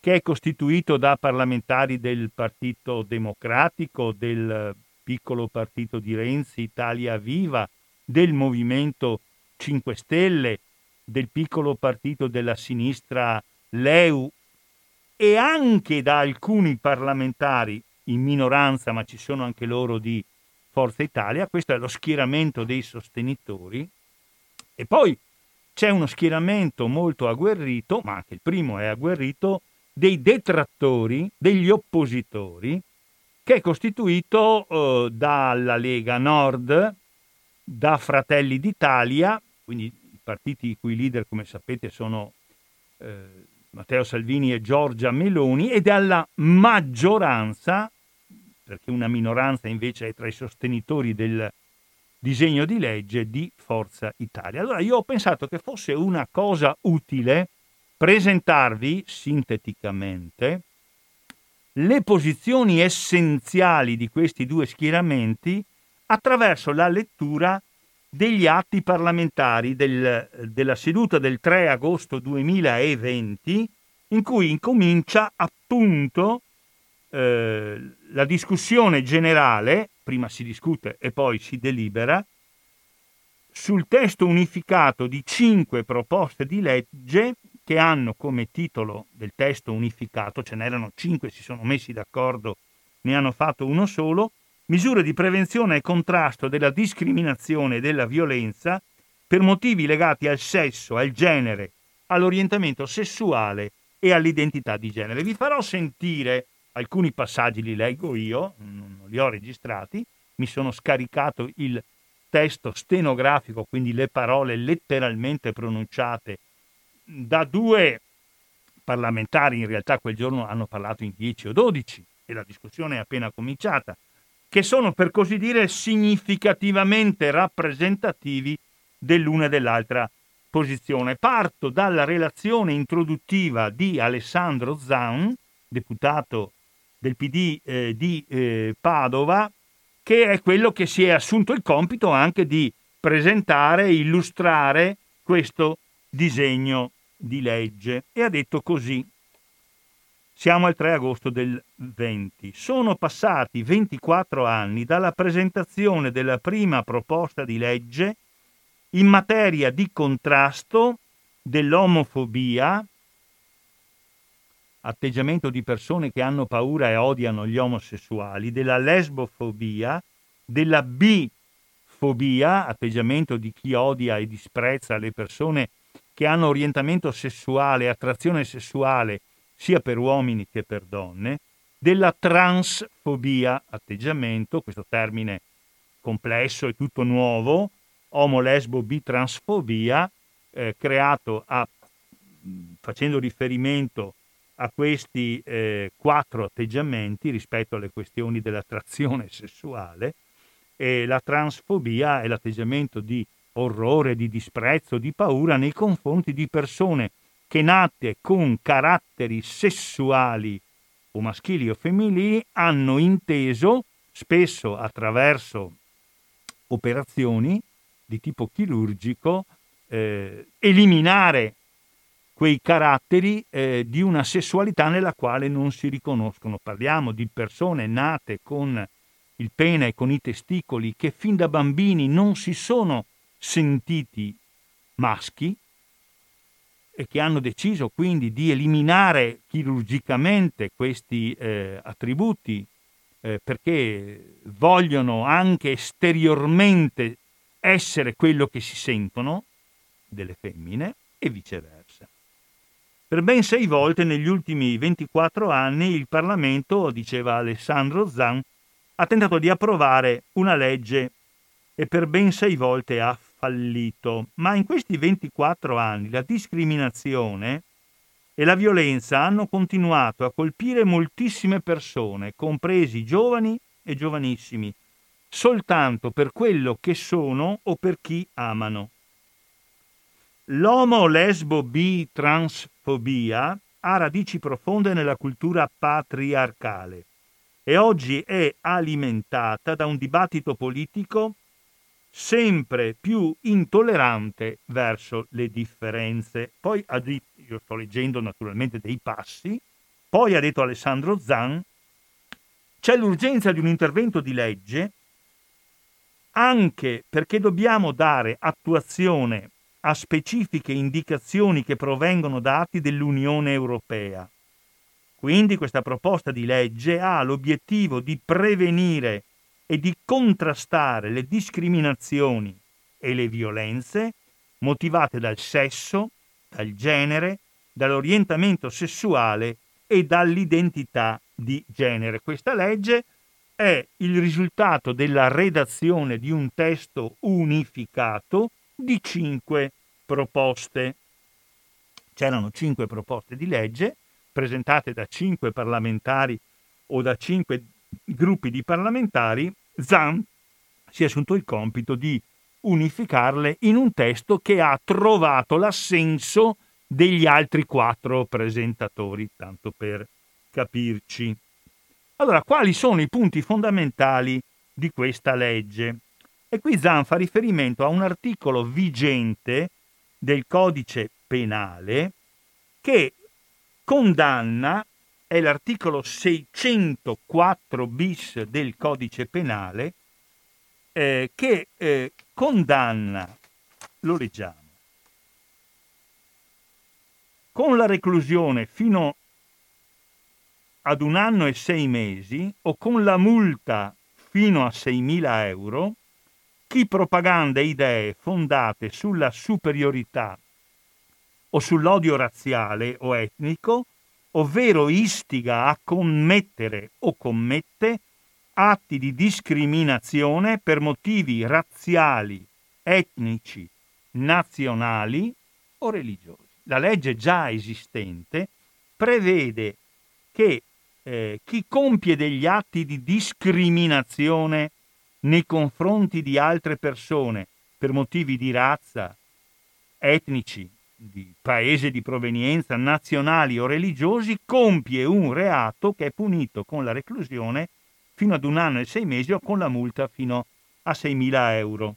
A: che è costituito da parlamentari del Partito Democratico, del piccolo partito di Renzi, Italia Viva, del Movimento 5 Stelle, del piccolo partito della sinistra Leu e anche da alcuni parlamentari in minoranza, ma ci sono anche loro di Forza Italia. Questo è lo schieramento dei sostenitori. E poi c'è uno schieramento molto agguerrito, ma anche il primo è agguerrito, dei detrattori, degli oppositori, che è costituito eh, dalla Lega Nord, da Fratelli d'Italia, quindi i partiti i cui leader, come sapete, sono eh, Matteo Salvini e Giorgia Meloni, e dalla maggioranza, perché una minoranza invece è tra i sostenitori del disegno di legge di Forza Italia. Allora io ho pensato che fosse una cosa utile presentarvi sinteticamente le posizioni essenziali di questi due schieramenti attraverso la lettura degli atti parlamentari del, della seduta del 3 agosto 2020 in cui incomincia appunto eh, la discussione generale, prima si discute e poi si delibera, sul testo unificato di cinque proposte di legge che hanno come titolo del testo unificato, ce n'erano cinque, si sono messi d'accordo, ne hanno fatto uno solo, misure di prevenzione e contrasto della discriminazione e della violenza per motivi legati al sesso, al genere, all'orientamento sessuale e all'identità di genere. Vi farò sentire alcuni passaggi, li leggo io, non li ho registrati, mi sono scaricato il testo stenografico, quindi le parole letteralmente pronunciate da due parlamentari, in realtà quel giorno hanno parlato in 10 o 12 e la discussione è appena cominciata, che sono per così dire significativamente rappresentativi dell'una e dell'altra posizione. Parto dalla relazione introduttiva di Alessandro Zan, deputato del PD eh, di eh, Padova, che è quello che si è assunto il compito anche di presentare, illustrare questo disegno di legge e ha detto così. Siamo al 3 agosto del 20. Sono passati 24 anni dalla presentazione della prima proposta di legge in materia di contrasto dell'omofobia, atteggiamento di persone che hanno paura e odiano gli omosessuali, della lesbofobia, della transfobia, atteggiamento di chi odia e disprezza le persone che hanno orientamento sessuale, attrazione sessuale sia per uomini che per donne, della transfobia, atteggiamento, questo termine complesso e tutto nuovo, omo, lesbo, bi, transfobia, eh, creato a, facendo riferimento a questi eh, quattro atteggiamenti rispetto alle questioni dell'attrazione sessuale, e la transfobia è l'atteggiamento di orrore, di disprezzo, di paura nei confronti di persone che nate con caratteri sessuali o maschili o femminili hanno inteso, spesso attraverso operazioni di tipo chirurgico, eh, eliminare quei caratteri eh, di una sessualità nella quale non si riconoscono. Parliamo di persone nate con il pene e con i testicoli che fin da bambini non si sono sentiti maschi e che hanno deciso quindi di eliminare chirurgicamente questi eh, attributi eh, perché vogliono anche esteriormente essere quello che si sentono delle femmine e viceversa. Per ben sei volte negli ultimi 24 anni il Parlamento, diceva Alessandro Zan, ha tentato di approvare una legge e per ben sei volte ha fallito, ma in questi 24 anni la discriminazione e la violenza hanno continuato a colpire moltissime persone, compresi giovani e giovanissimi, soltanto per quello che sono o per chi amano. L'omo, lesbo, bi, transfobia ha radici profonde nella cultura patriarcale e oggi è alimentata da un dibattito politico sempre più intollerante verso le differenze. Poi ha detto, io sto leggendo naturalmente dei passi, poi ha detto Alessandro Zan, c'è l'urgenza di un intervento di legge anche perché dobbiamo dare attuazione a specifiche indicazioni che provengono da atti dell'Unione Europea. Quindi questa proposta di legge ha l'obiettivo di prevenire e di contrastare le discriminazioni e le violenze motivate dal sesso, dal genere, dall'orientamento sessuale e dall'identità di genere. Questa legge è il risultato della redazione di un testo unificato di cinque proposte. C'erano cinque proposte di legge presentate da cinque parlamentari o da cinque gruppi di parlamentari Zan si è assunto il compito di unificarle in un testo che ha trovato l'assenso degli altri quattro presentatori, tanto per capirci. Allora, quali sono i punti fondamentali di questa legge? E qui Zan fa riferimento a un articolo vigente del codice penale che condanna è l'articolo 604 bis del codice penale eh, che eh, condanna, lo leggiamo, con la reclusione fino ad un anno e sei mesi o con la multa fino a 6.000 euro chi propaganda idee fondate sulla superiorità o sull'odio razziale o etnico ovvero istiga a commettere o commette atti di discriminazione per motivi razziali, etnici, nazionali o religiosi. La legge già esistente prevede che eh, chi compie degli atti di discriminazione nei confronti di altre persone per motivi di razza, etnici, di paese di provenienza, nazionali o religiosi, compie un reato che è punito con la reclusione fino ad un anno e sei mesi o con la multa fino a 6.000 euro.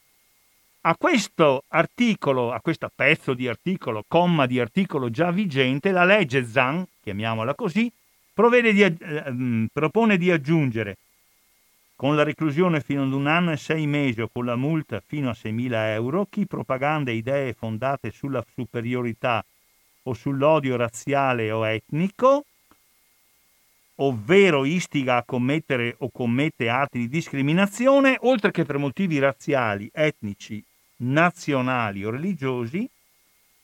A: A questo articolo, a questo pezzo di articolo, comma di articolo già vigente, la legge ZAN, chiamiamola così, di, eh, propone di aggiungere con la reclusione fino ad un anno e sei mesi o con la multa fino a 6.000 euro, chi propaganda idee fondate sulla superiorità o sull'odio razziale o etnico ovvero istiga a commettere o commette atti di discriminazione, oltre che per motivi razziali, etnici, nazionali o religiosi,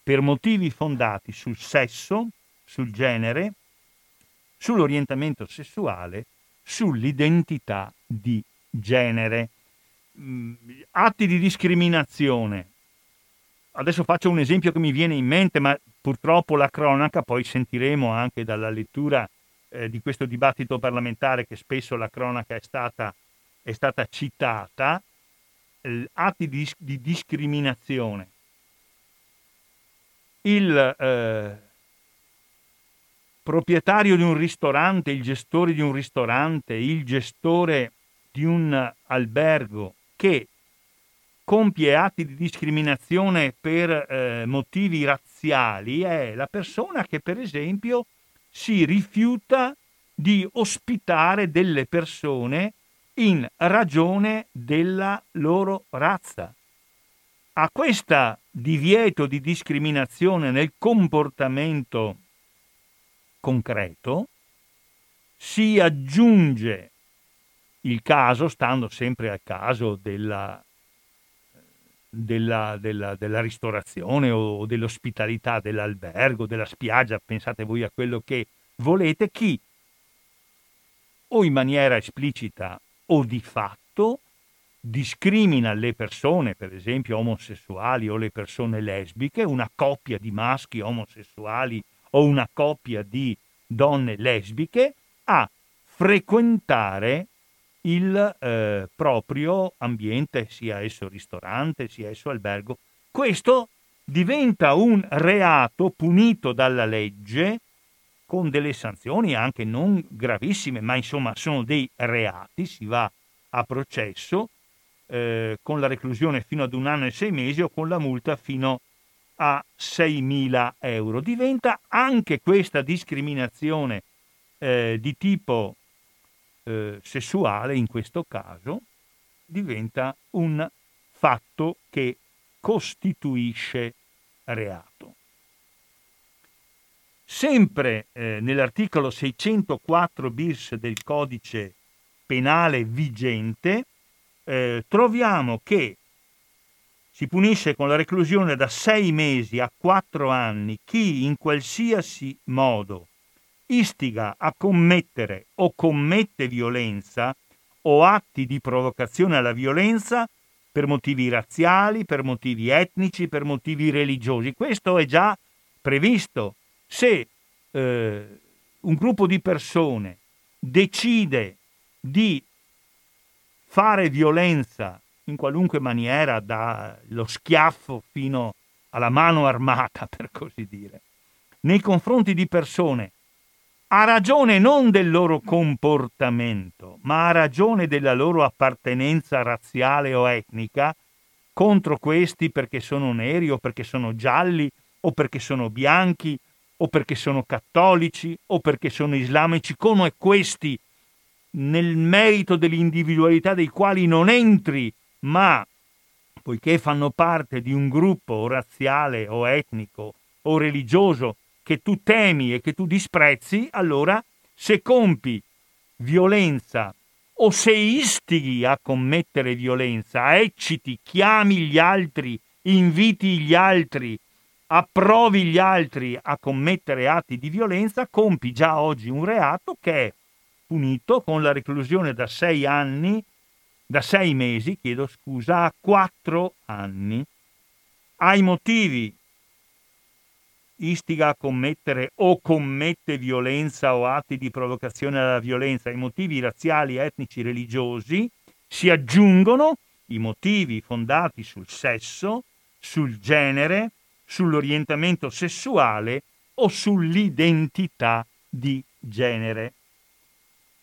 A: per motivi fondati sul sesso, sul genere, sull'orientamento sessuale, sull'identità di genere. Mm, atti di discriminazione. Adesso faccio un esempio che mi viene in mente, ma purtroppo la cronaca, poi sentiremo anche dalla lettura eh, di questo dibattito parlamentare che spesso la cronaca è stata, è stata citata, eh, atti di, di, discriminazione. Il eh, proprietario di un ristorante, il gestore di un ristorante, il gestore di un albergo che compie atti di discriminazione per eh, motivi razziali è la persona che per esempio si rifiuta di ospitare delle persone in ragione della loro razza. A questo divieto di discriminazione nel comportamento concreto si aggiunge il caso, stando sempre al caso della, della, della, della ristorazione o dell'ospitalità, dell'albergo, della spiaggia, pensate voi a quello che volete, chi o in maniera esplicita o di fatto discrimina le persone, per esempio omosessuali o le persone lesbiche, una coppia di maschi omosessuali o una coppia di donne lesbiche, a frequentare il eh, proprio ambiente, sia esso ristorante, sia esso albergo. Questo diventa un reato punito dalla legge con delle sanzioni anche non gravissime, ma insomma sono dei reati, si va a processo eh, con la reclusione fino ad un anno e sei mesi o con la multa fino a 6.000 euro. Diventa anche questa discriminazione eh, di tipo eh, sessuale in questo caso diventa un fatto che costituisce reato. Sempre eh, nell'articolo 604 bis del codice penale vigente eh, troviamo che si punisce con la reclusione da sei mesi a quattro anni chi in qualsiasi modo istiga a commettere o commette violenza o atti di provocazione alla violenza per motivi razziali, per motivi etnici, per motivi religiosi. Questo è già previsto. Se eh, un gruppo di persone decide di fare violenza in qualunque maniera, dallo schiaffo fino alla mano armata, per così dire, nei confronti di persone ha ragione non del loro comportamento, ma ha ragione della loro appartenenza razziale o etnica contro questi perché sono neri o perché sono gialli o perché sono bianchi o perché sono cattolici o perché sono islamici, come questi nel merito dell'individualità dei quali non entri, ma poiché fanno parte di un gruppo razziale o etnico o religioso che tu temi e che tu disprezzi, allora se compi violenza o se istighi a commettere violenza, ecciti, chiami gli altri, inviti gli altri, approvi gli altri a commettere atti di violenza, compi già oggi un reato che è punito con la reclusione da sei anni, da sei mesi, chiedo scusa, a quattro anni. Hai motivi istiga a commettere o commette violenza o atti di provocazione alla violenza, i motivi razziali, etnici, religiosi, si aggiungono i motivi fondati sul sesso, sul genere, sull'orientamento sessuale o sull'identità di genere.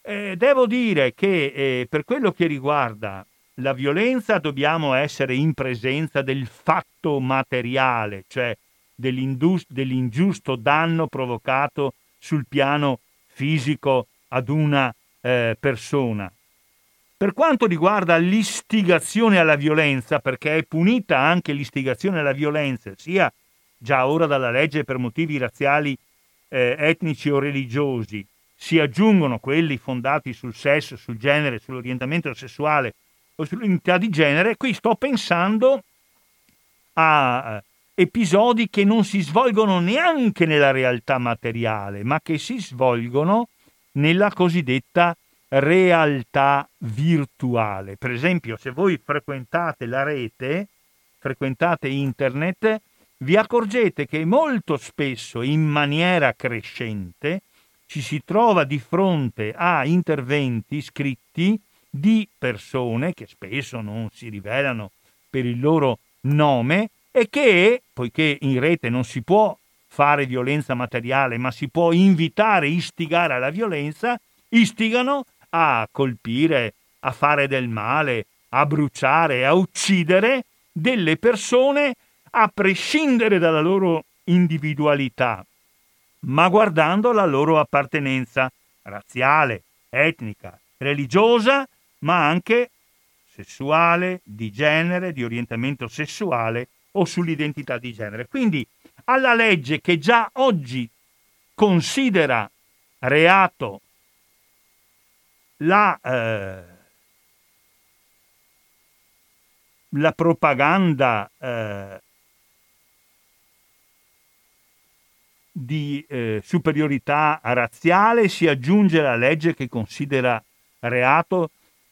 A: Eh, devo dire che eh, per quello che riguarda la violenza dobbiamo essere in presenza del fatto materiale, cioè dell'ingiusto danno provocato sul piano fisico ad una eh, persona. Per quanto riguarda l'istigazione alla violenza, perché è punita anche l'istigazione alla violenza, sia già ora dalla legge per motivi razziali, eh, etnici o religiosi, si aggiungono quelli fondati sul sesso, sul genere, sull'orientamento sessuale o sull'identità di genere, qui sto pensando a episodi che non si svolgono neanche nella realtà materiale, ma che si svolgono nella cosiddetta realtà virtuale. Per esempio, se voi frequentate la rete, frequentate internet, vi accorgete che molto spesso, in maniera crescente, ci si trova di fronte a interventi scritti di persone che spesso non si rivelano per il loro nome e che, poiché in rete non si può fare violenza materiale, ma si può invitare, istigare alla violenza, istigano a colpire, a fare del male, a bruciare, a uccidere delle persone a prescindere dalla loro individualità, ma guardando la loro appartenenza razziale, etnica, religiosa, ma anche sessuale, di genere, di orientamento sessuale o sull'identità di genere. Quindi alla legge che già oggi considera reato la, eh, la propaganda eh, di eh, superiorità razziale si aggiunge la legge che considera reato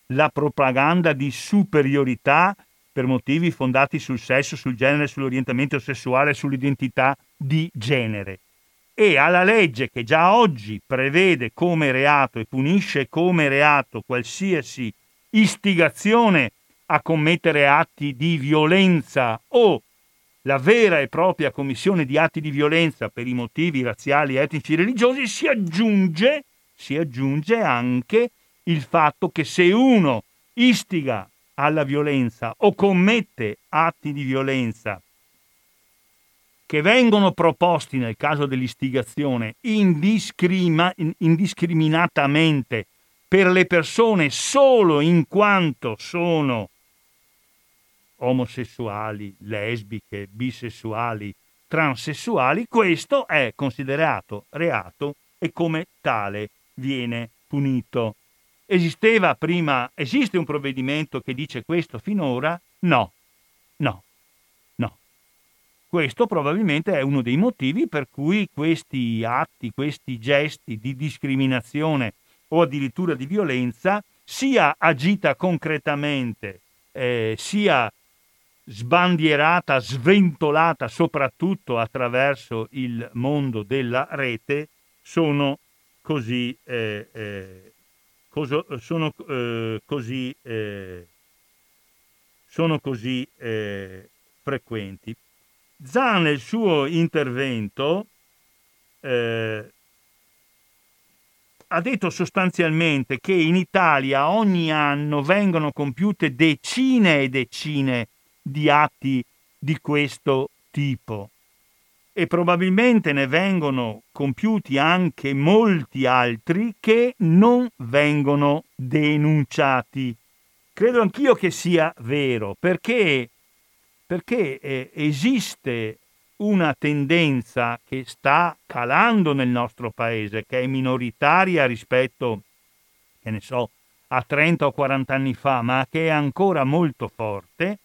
A: la propaganda di superiorità per motivi fondati sul sesso, sul genere, sull'orientamento sessuale, sull'identità di genere. E alla legge che già oggi prevede come reato e punisce come reato qualsiasi istigazione a commettere atti di violenza o la vera e propria commissione di atti di violenza per i motivi razziali, etnici religiosi, si aggiunge, si aggiunge anche il fatto che se uno istiga alla violenza o commette atti di violenza che vengono proposti nel caso dell'istigazione indiscriminatamente per le persone solo in quanto sono omosessuali, lesbiche, bisessuali, transessuali, questo è considerato reato e come tale viene punito. Esisteva prima, esiste un provvedimento che dice questo finora? No, no, no. Questo probabilmente è uno dei motivi per cui questi atti, questi gesti di discriminazione o addirittura di violenza, sia agita concretamente, eh, sia sbandierata, sventolata soprattutto attraverso il mondo della rete, sono così, eh, eh, coso, sono, eh, così, eh, sono così eh, frequenti. Zan nel suo intervento eh, ha detto sostanzialmente che in Italia ogni anno vengono compiute decine e decine di atti di questo tipo e probabilmente ne vengono compiuti anche molti altri che non vengono denunciati. Credo anch'io che sia vero perché, perché eh, esiste una tendenza che sta calando nel nostro paese, che è minoritaria rispetto, che ne so, a 30 o 40 anni fa, ma che è ancora molto forte,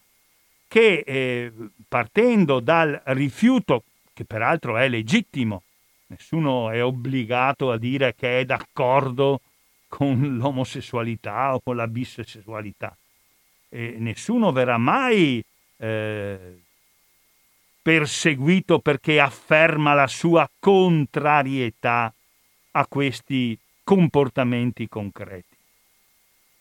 A: che eh, partendo dal rifiuto, che peraltro è legittimo, nessuno è obbligato a dire che è d'accordo con l'omosessualità o con la bisessualità, e nessuno verrà mai eh, perseguito perché afferma la sua contrarietà a questi comportamenti concreti.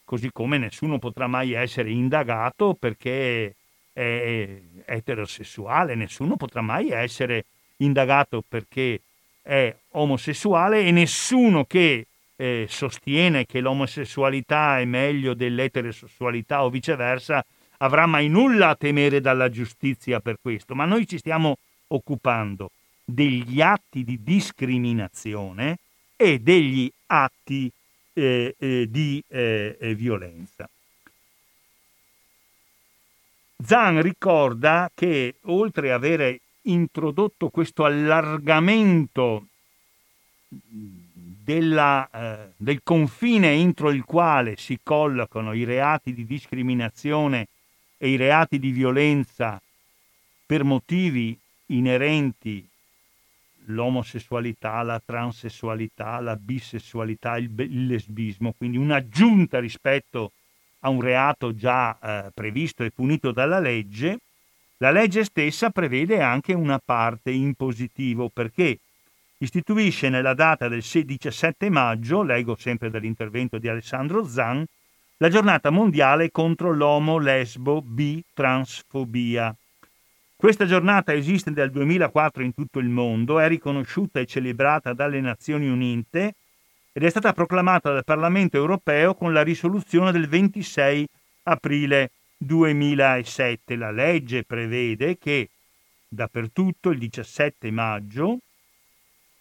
A: Così come nessuno potrà mai essere indagato perché è eterosessuale, nessuno potrà mai essere indagato perché è omosessuale e nessuno che eh, sostiene che l'omosessualità è meglio dell'eterosessualità o viceversa avrà mai nulla a temere dalla giustizia per questo, ma noi ci stiamo occupando degli atti di discriminazione e degli atti eh, eh, di eh, eh, violenza. Zan ricorda che oltre ad avere introdotto questo allargamento della, eh, del confine entro il quale si collocano i reati di discriminazione e i reati di violenza per motivi inerenti l'omosessualità, la transessualità, la bisessualità, il, il lesbismo, quindi un'aggiunta rispetto a un reato già eh, previsto e punito dalla legge, la legge stessa prevede anche una parte in positivo perché istituisce nella data del 17 maggio, leggo sempre dall'intervento di Alessandro Zan, la giornata mondiale contro l'omo, lesbo, bi, transfobia. Questa giornata esiste dal 2004 in tutto il mondo, è riconosciuta e celebrata dalle Nazioni Unite ed è stata proclamata dal Parlamento europeo con la risoluzione del 26 aprile 2007. La legge prevede che dappertutto il 17 maggio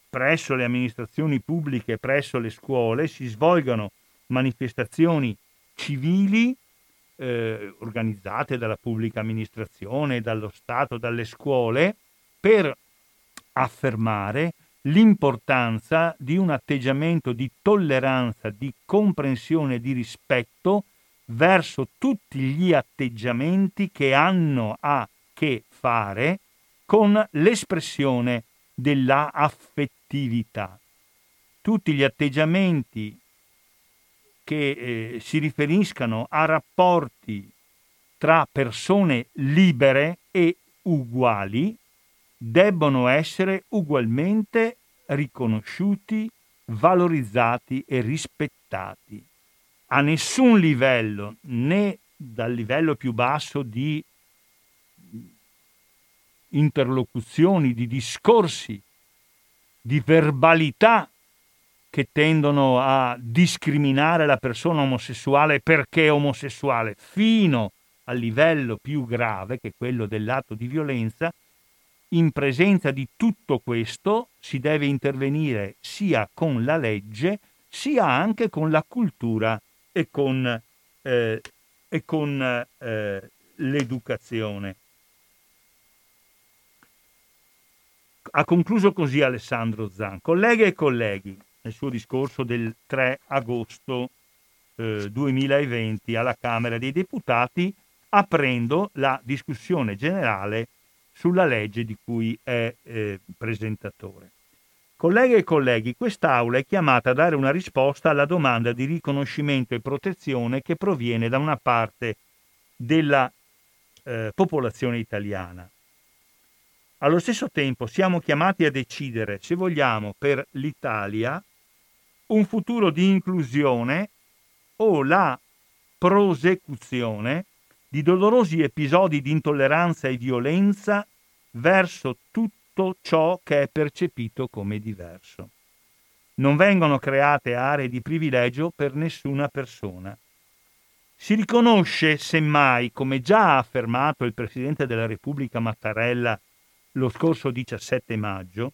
A: presso le amministrazioni pubbliche presso le scuole si svolgano manifestazioni civili eh, organizzate dalla pubblica amministrazione, dallo Stato, dalle scuole, per affermare l'importanza di un atteggiamento di tolleranza, di comprensione di rispetto verso tutti gli atteggiamenti che hanno a che fare con l'espressione della affettività. Tutti gli atteggiamenti che eh, si riferiscano a rapporti tra persone libere e uguali debbono essere ugualmente riconosciuti, valorizzati e rispettati. A nessun livello, né dal livello più basso di interlocuzioni, di discorsi, di verbalità che tendono a discriminare la persona omosessuale perché è omosessuale, fino al livello più grave, che è quello dell'atto di violenza, in presenza di tutto questo si deve intervenire sia con la legge, sia anche con la cultura e con, eh, e con eh, l'educazione. Ha concluso così Alessandro Zan. Colleghe e colleghi, nel suo discorso del 3 agosto eh, 2020 alla Camera dei Deputati, aprendo la discussione generale sulla legge di cui è eh, presentatore. Colleghe e colleghi, quest'Aula è chiamata a dare una risposta alla domanda di riconoscimento e protezione che proviene da una parte della eh, popolazione italiana. Allo stesso tempo siamo chiamati a decidere se vogliamo per l'Italia un futuro di inclusione o la prosecuzione di dolorosi episodi di intolleranza e violenza verso tutto ciò che è percepito come diverso. Non vengono create aree di privilegio per nessuna persona. Si riconosce, semmai, come già ha affermato il Presidente della Repubblica Mattarella lo scorso 17 maggio,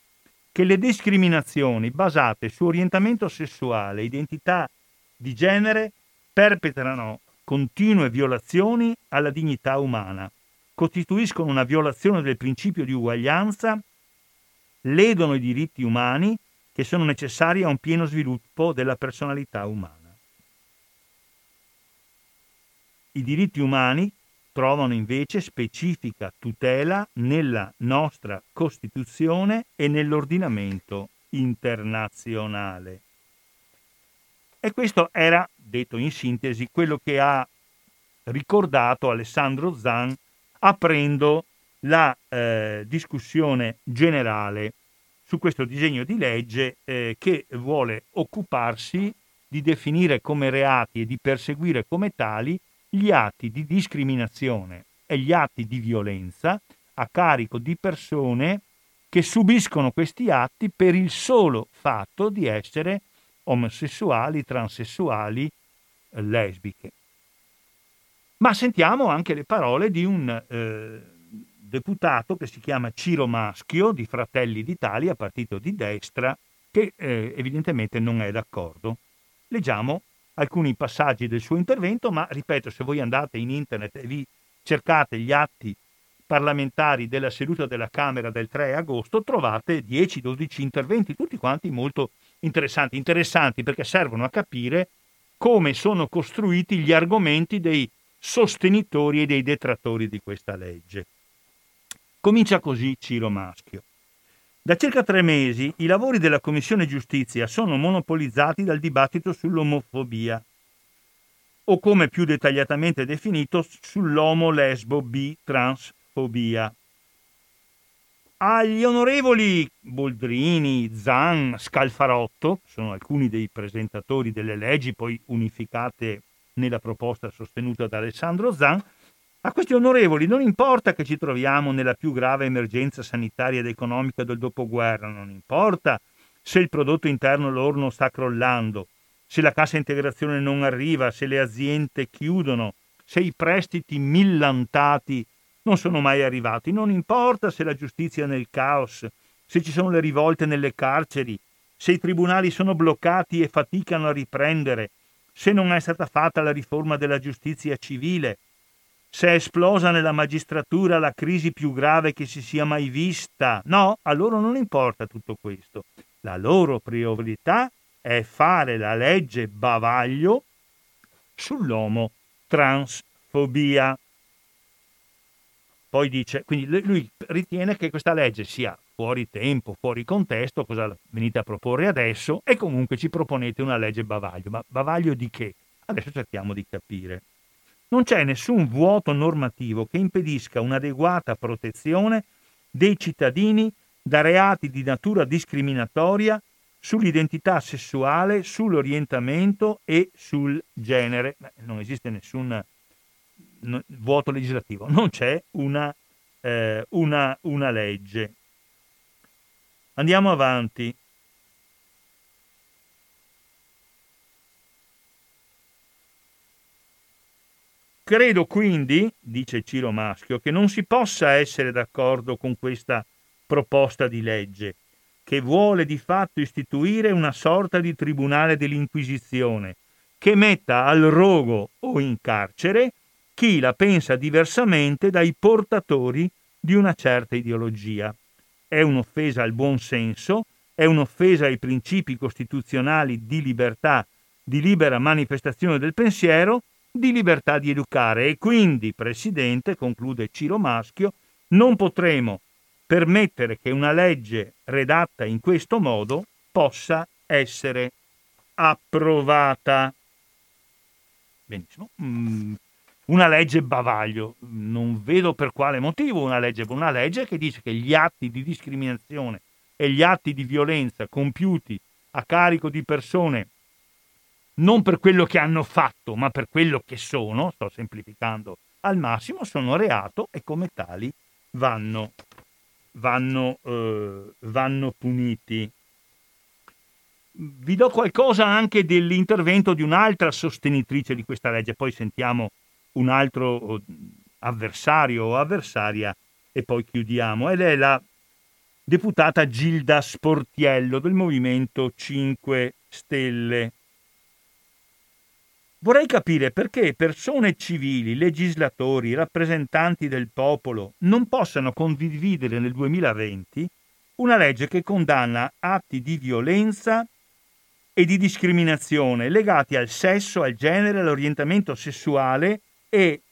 A: che le discriminazioni basate su orientamento sessuale e identità di genere perpetrano continue violazioni alla dignità umana, costituiscono una violazione del principio di uguaglianza, ledono i diritti umani che sono necessari a un pieno sviluppo della personalità umana. I diritti umani trovano invece specifica tutela nella nostra Costituzione e nell'ordinamento internazionale. E questo era, detto in sintesi, quello che ha ricordato Alessandro Zan aprendo la eh, discussione generale su questo disegno di legge eh, che vuole occuparsi di definire come reati e di perseguire come tali gli atti di discriminazione e gli atti di violenza a carico di persone che subiscono questi atti per il solo fatto di essere omosessuali, transessuali, lesbiche. Ma sentiamo anche le parole di un eh, deputato che si chiama Ciro Maschio di Fratelli d'Italia, partito di destra, che eh, evidentemente non è d'accordo. Leggiamo alcuni passaggi del suo intervento, ma ripeto, se voi andate in internet e vi cercate gli atti parlamentari della seduta della Camera del 3 agosto, trovate 10-12 interventi, tutti quanti molto interessanti, interessanti perché servono a capire come sono costruiti gli argomenti dei sostenitori e dei detrattori di questa legge. Comincia così Ciro Maschio. Da circa tre mesi i lavori della Commissione Giustizia sono monopolizzati dal dibattito sull'omofobia, o come più dettagliatamente definito sull'omo lesbo bi transfobia. Agli onorevoli Boldrini, Zan, Scalfarotto, sono alcuni dei presentatori delle leggi poi unificate nella proposta sostenuta da Alessandro Zan, a questi onorevoli non importa che ci troviamo nella più grave emergenza sanitaria ed economica del dopoguerra, non importa se il prodotto interno lordo sta crollando, se la cassa integrazione non arriva, se le aziende chiudono, se i prestiti millantati non sono mai arrivati. Non importa se la giustizia è nel caos, se ci sono le rivolte nelle carceri, se i tribunali sono bloccati e faticano a riprendere, se non è stata fatta la riforma della giustizia civile, se è esplosa nella magistratura la crisi più grave che si sia mai vista. No, a loro non importa tutto questo. La loro priorità è fare la legge bavaglio sull'omo transfobia. Poi dice, quindi lui ritiene che questa legge sia fuori tempo, fuori contesto, cosa venite a proporre adesso e comunque ci proponete una legge bavaglio. Ma bavaglio di che? Adesso cerchiamo di capire. Non c'è nessun vuoto normativo che impedisca un'adeguata protezione dei cittadini da reati di natura discriminatoria sull'identità sessuale, sull'orientamento e sul genere. Non esiste nessun vuoto legislativo, non c'è una, eh, una, una legge. Andiamo avanti. Credo quindi, dice Ciro Maschio, che non si possa essere d'accordo con questa proposta di legge, che vuole di fatto istituire una sorta di tribunale dell'Inquisizione, che metta al rogo o in carcere chi la pensa diversamente dai portatori di una certa ideologia. È un'offesa al buon senso, è un'offesa ai principi costituzionali di libertà, di libera manifestazione del pensiero, di libertà di educare e quindi, Presidente, conclude Ciro Maschio, non potremo permettere che una legge redatta in questo modo possa essere approvata. Benissimo. Una legge bavaglio. Non vedo per quale motivo una legge, una legge che dice che gli atti di discriminazione e gli atti di violenza compiuti a carico di persone non per quello che hanno fatto, ma per quello che sono, sto semplificando al massimo, sono reato e come tali vanno, vanno, eh, vanno puniti. Vi do qualcosa anche dell'intervento di un'altra sostenitrice di questa legge, poi sentiamo un altro avversario o avversaria e poi chiudiamo. Ed è la deputata Gilda Sportiello del Movimento 5 Stelle. Vorrei capire perché persone civili, legislatori, rappresentanti del popolo non possano condividere nel 2020 una legge che condanna atti di violenza e di discriminazione legati al sesso, al genere, all'orientamento sessuale e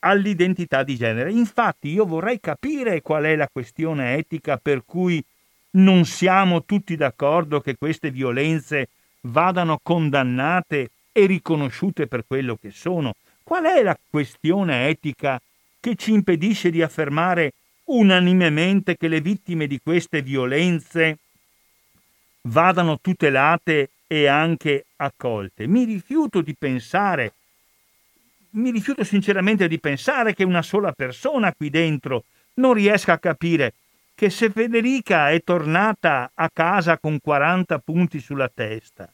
A: all'identità di genere. Infatti io vorrei capire qual è la questione etica per cui non siamo tutti d'accordo che queste violenze vadano condannate e riconosciute per quello che sono. Qual è la questione etica che ci impedisce di affermare unanimemente che le vittime di queste violenze vadano tutelate e anche accolte? Mi rifiuto di pensare mi rifiuto sinceramente di pensare che una sola persona qui dentro non riesca a capire che se Federica è tornata a casa con 40 punti sulla testa,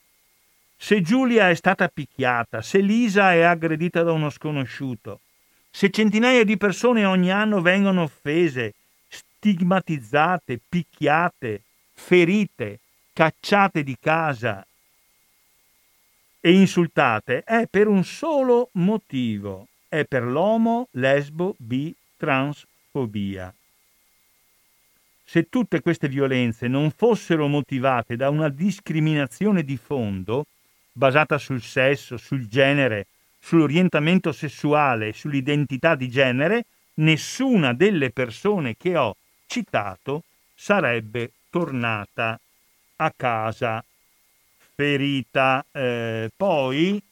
A: se Giulia è stata picchiata, se Lisa è aggredita da uno sconosciuto, se centinaia di persone ogni anno vengono offese, stigmatizzate, picchiate, ferite, cacciate di casa e insultate è per un solo motivo, è per l'omo, lesbo, bi, transfobia. se tutte queste violenze non fossero motivate da una discriminazione di fondo, basata sul sesso, sul genere, sull'orientamento sessuale sull'identità di genere, nessuna delle persone che ho citato sarebbe tornata a casa ferita. Eh, poi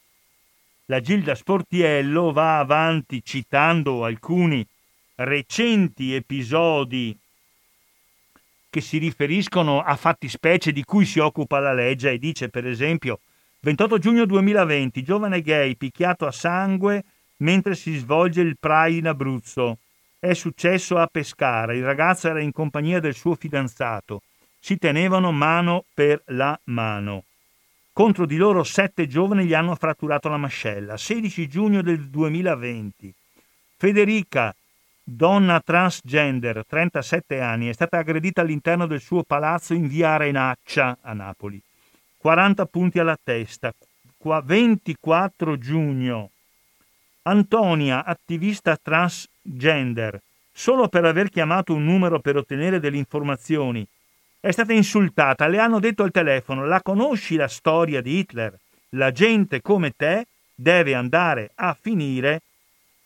A: la Gilda Sportiello va avanti citando alcuni recenti episodi che si riferiscono a fattispecie di cui si occupa la legge e dice per esempio 28 giugno 2020 giovane gay picchiato a sangue mentre si svolge il Pride in Abruzzo. È successo a Pescara, il ragazzo era in compagnia del suo fidanzato, si tenevano mano per la mano. Contro di loro sette giovani gli hanno fratturato la mascella. 16 giugno del 2020. Federica, donna transgender, 37 anni, è stata aggredita all'interno del suo palazzo in via Arenaccia a Napoli. 40 punti alla testa. 24 giugno. Antonia, attivista transgender, solo per aver chiamato un numero per ottenere delle informazioni. È stata insultata, le hanno detto al telefono, la conosci la storia di Hitler? La gente come te deve andare a finire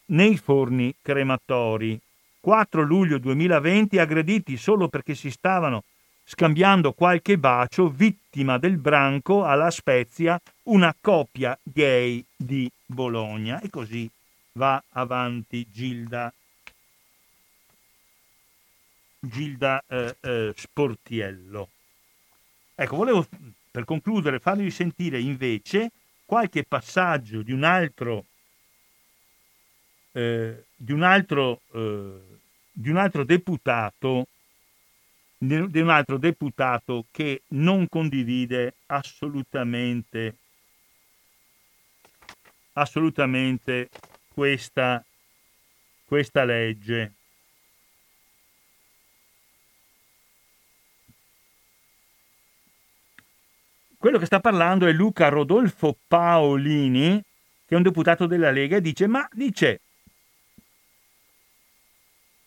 A: nei forni crematori. 4 luglio 2020 aggrediti solo perché si stavano scambiando qualche bacio, vittima del branco alla Spezia, una coppia gay di Bologna. E così va avanti Gilda, Gilda eh, eh, Sportiello. Ecco, volevo per concludere farvi sentire invece qualche passaggio di un altro, eh, di un altro, eh, di un altro deputato di un altro deputato che non condivide assolutamente, assolutamente questa, questa legge. Quello che sta parlando è Luca Rodolfo Paolini, che è un deputato della Lega, e dice, ma dice,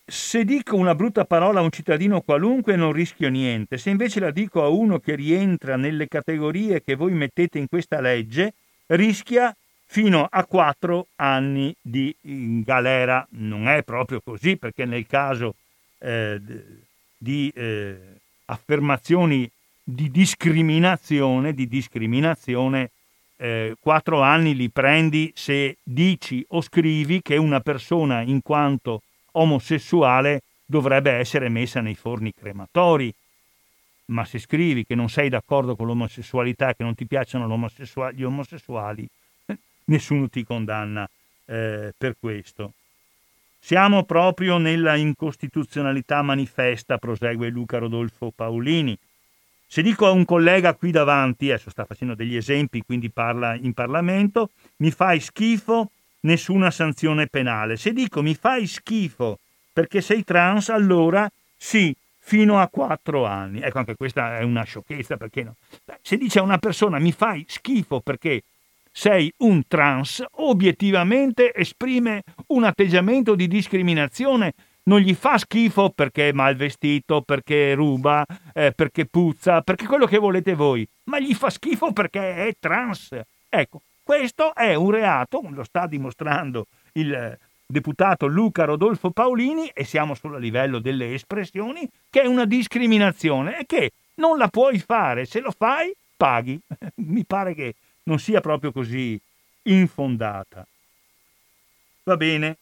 A: se dico una brutta parola a un cittadino qualunque non rischio niente, se invece la dico a uno che rientra nelle categorie che voi mettete in questa legge, rischia fino a quattro anni di galera. Non è proprio così perché nel caso eh, di eh, affermazioni di discriminazione, di discriminazione eh, quattro anni li prendi se dici o scrivi che una persona in quanto omosessuale dovrebbe essere messa nei forni crematori. Ma se scrivi che non sei d'accordo con l'omosessualità, che non ti piacciono gli omosessuali, nessuno ti condanna eh, per questo. Siamo proprio nella incostituzionalità manifesta, prosegue Luca Rodolfo Paolini. Se dico a un collega qui davanti, adesso sta facendo degli esempi, quindi parla in Parlamento, mi fai schifo, nessuna sanzione penale. Se dico mi fai schifo perché sei trans, allora sì, fino a quattro anni. Ecco, anche questa è una sciocchezza, perché no? Se dice a una persona mi fai schifo perché sei un trans, obiettivamente esprime un atteggiamento di discriminazione. Non gli fa schifo perché è mal vestito, perché ruba, eh, perché puzza, perché quello che volete voi, ma gli fa schifo perché è trans. Ecco, questo è un reato, lo sta dimostrando il deputato Luca Rodolfo Paolini e siamo solo a livello delle espressioni, che è una discriminazione e che non la puoi fare, se lo fai paghi. Mi pare che non sia proprio così infondata. Va bene.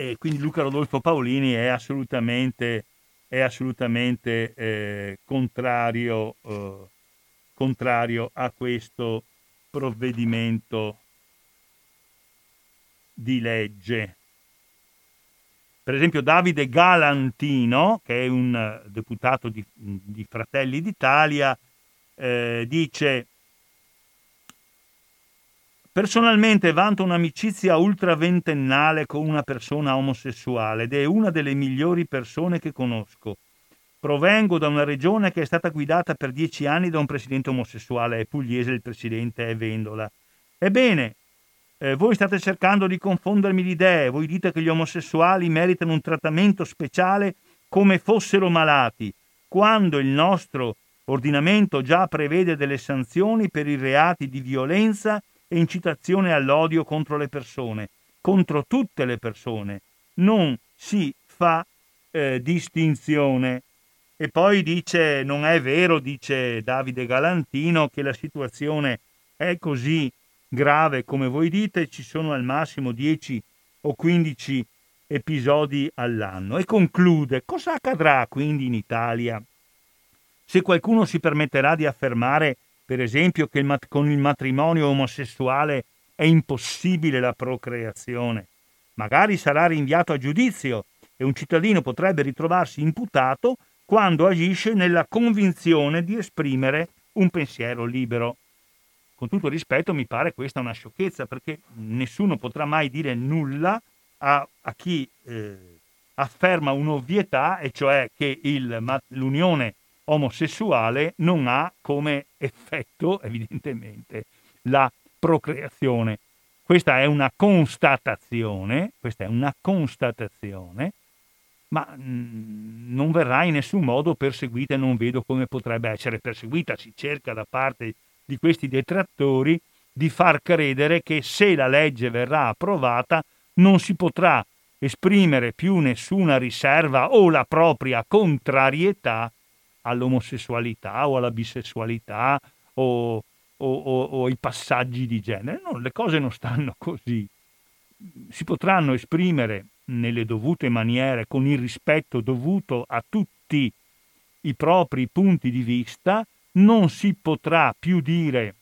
A: E quindi Luca Rodolfo Paolini è assolutamente, è assolutamente eh, contrario. Eh, contrario a questo provvedimento di legge. Per esempio Davide Galantino, che è un deputato di, di Fratelli d'Italia, eh, dice Personalmente vanto un'amicizia ultraventennale con una persona omosessuale ed è una delle migliori persone che conosco. Provengo da una regione che è stata guidata per dieci anni da un presidente omosessuale, è pugliese, il presidente è Vendola. Ebbene, eh, voi state cercando di confondermi di idee, voi dite che gli omosessuali meritano un trattamento speciale come fossero malati, quando il nostro ordinamento già prevede delle sanzioni per i reati di violenza e incitazione all'odio contro le persone, contro tutte le persone. Non si fa eh, distinzione. E poi dice, non è vero, dice Davide Galantino, che la situazione è così grave come voi dite, ci sono al massimo 10 o 15 episodi all'anno. E conclude, cosa accadrà quindi in Italia se qualcuno si permetterà di affermare, per esempio, che il mat- con il matrimonio omosessuale è impossibile la procreazione? Magari sarà rinviato a giudizio e un cittadino potrebbe ritrovarsi imputato quando agisce nella convinzione di esprimere un pensiero libero. Con tutto rispetto mi pare questa una sciocchezza perché nessuno potrà mai dire nulla a, a chi eh, afferma un'ovvietà e cioè che il, l'unione omosessuale non ha come effetto evidentemente la procreazione. Questa è una constatazione, questa è una constatazione ma mm, non verrà in nessun modo perseguita e non vedo come potrebbe essere perseguita. Si cerca da parte di questi detrattori di far credere che se la legge verrà approvata non si potrà esprimere più nessuna riserva o la propria contrarietà all'omosessualità o alla bisessualità o, o, o, o ai passaggi di genere. No, le cose non stanno così. Si potranno esprimere nelle dovute maniere, con il rispetto dovuto a tutti i propri punti di vista, non si potrà più dire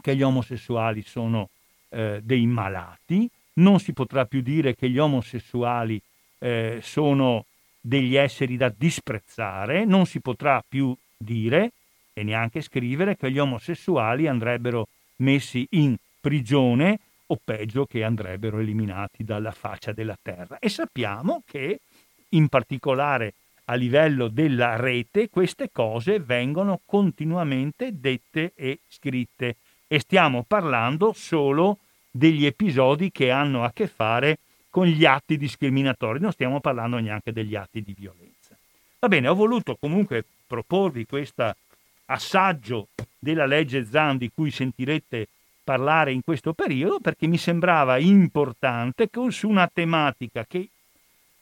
A: che gli omosessuali sono eh, dei malati, non si potrà più dire che gli omosessuali eh, sono degli esseri da disprezzare, non si potrà più dire e neanche scrivere che gli omosessuali andrebbero messi in prigione o peggio che andrebbero eliminati dalla faccia della terra. E sappiamo che in particolare a livello della rete queste cose vengono continuamente dette e scritte e stiamo parlando solo degli episodi che hanno a che fare con gli atti discriminatori, non stiamo parlando neanche degli atti di violenza. Va bene, ho voluto comunque proporvi questo assaggio della legge Zan di cui sentirete parlare in questo periodo perché mi sembrava importante che su una tematica che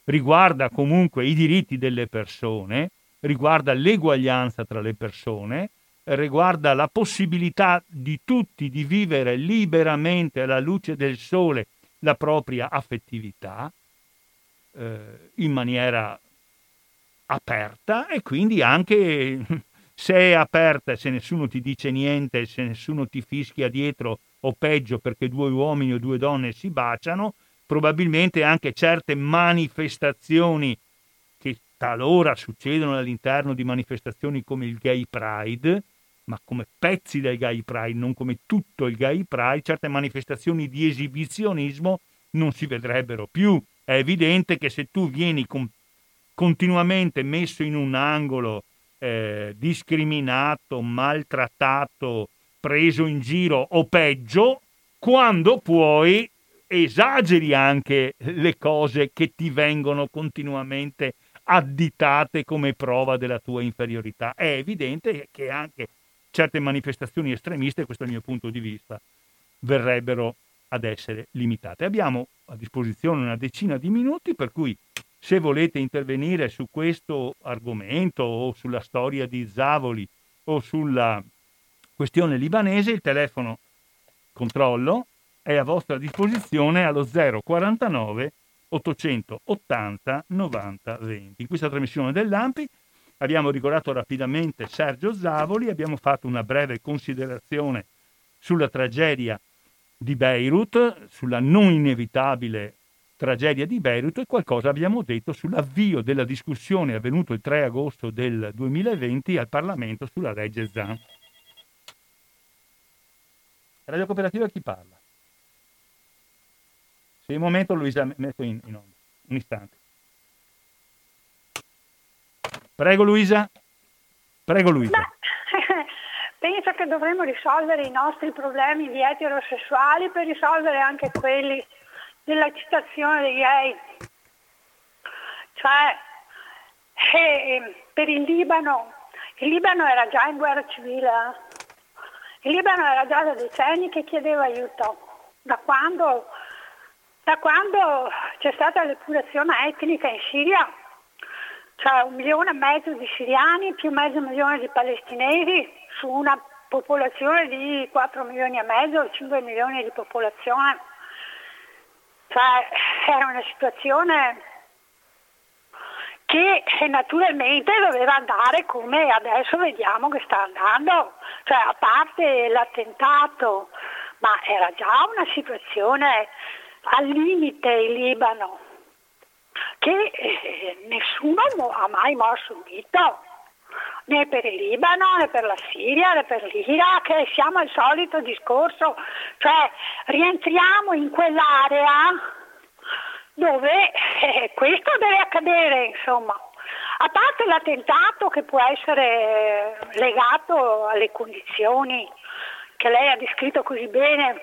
A: riguarda comunque i diritti delle persone, riguarda l'eguaglianza tra le persone, riguarda la possibilità di tutti di vivere liberamente alla luce del sole la propria affettività eh, in maniera aperta e quindi anche se è aperta, se nessuno ti dice niente, se nessuno ti fischia dietro o peggio perché due uomini o due donne si baciano, probabilmente anche certe manifestazioni che talora succedono all'interno di manifestazioni come il Gay Pride, ma come pezzi del Gay Pride, non come tutto il Gay Pride, certe manifestazioni di esibizionismo non si vedrebbero più. È evidente che se tu vieni con, continuamente messo in un angolo eh, discriminato, maltrattato, preso in giro o peggio, quando puoi esageri anche le cose che ti vengono continuamente additate come prova della tua inferiorità. È evidente che anche certe manifestazioni estremiste, questo è il mio punto di vista, verrebbero ad essere limitate. Abbiamo a disposizione una decina di minuti, per cui se volete intervenire su questo argomento o sulla storia di Zavoli o sulla questione libanese, il telefono controllo è a vostra disposizione allo 049 880 90 20. In questa trasmissione dell'AMPI abbiamo ricordato rapidamente Sergio Zavoli, abbiamo fatto una breve considerazione sulla tragedia di Beirut, sulla non inevitabile tragedia di Beirut e qualcosa abbiamo detto sull'avvio della discussione avvenuto il 3 agosto del 2020 al Parlamento sulla legge Zan. Radio Cooperativa chi parla? Se un momento Luisa metto in, in onda, un istante. Prego Luisa. Prego Luisa.
B: pensa che dovremmo risolvere i nostri problemi di eterosessuali per risolvere anche quelli della citazione dei gay. Cioè, eh, per il Libano, il Libano era già in guerra civile, eh. il Libano era già da decenni che chiedeva aiuto, da quando, da quando c'è stata l'epurazione etnica in Siria cioè un milione e mezzo di siriani più mezzo milione di palestinesi su una popolazione di 4 milioni e mezzo, 5 milioni di popolazione. Cioè, era una situazione che naturalmente doveva andare come adesso vediamo che sta andando, cioè a parte l'attentato, ma era già una situazione al limite in Libano che eh, nessuno ha mai mosso un dito, né per il Libano, né per la Siria, né per l'Iraq, siamo al solito discorso, cioè rientriamo in quell'area dove eh, questo deve accadere, insomma. A parte l'attentato che può essere legato alle condizioni che lei ha descritto così bene,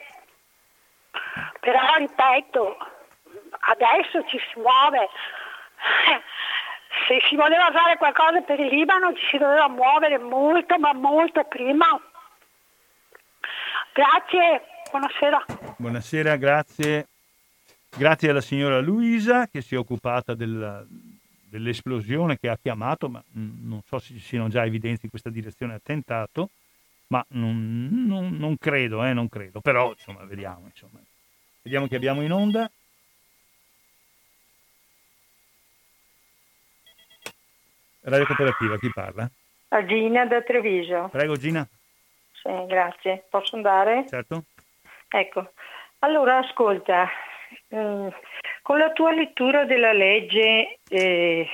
B: però ripeto, adesso ci si muove. Se si voleva fare qualcosa per il Libano ci si doveva muovere molto, ma molto prima. Grazie, buonasera.
A: Buonasera, grazie. Grazie alla signora Luisa che si è occupata della, dell'esplosione che ha chiamato, ma non so se ci siano già evidenze in questa direzione attentato, ma non, non, non credo, eh, non credo. Però insomma, vediamo. Insomma. Vediamo che abbiamo in onda. Radio Cooperativa, chi parla?
C: A Gina da Treviso.
A: Prego Gina.
C: Sì, grazie. Posso andare?
A: Certo.
C: Ecco, allora ascolta, mm, con la tua lettura della legge eh,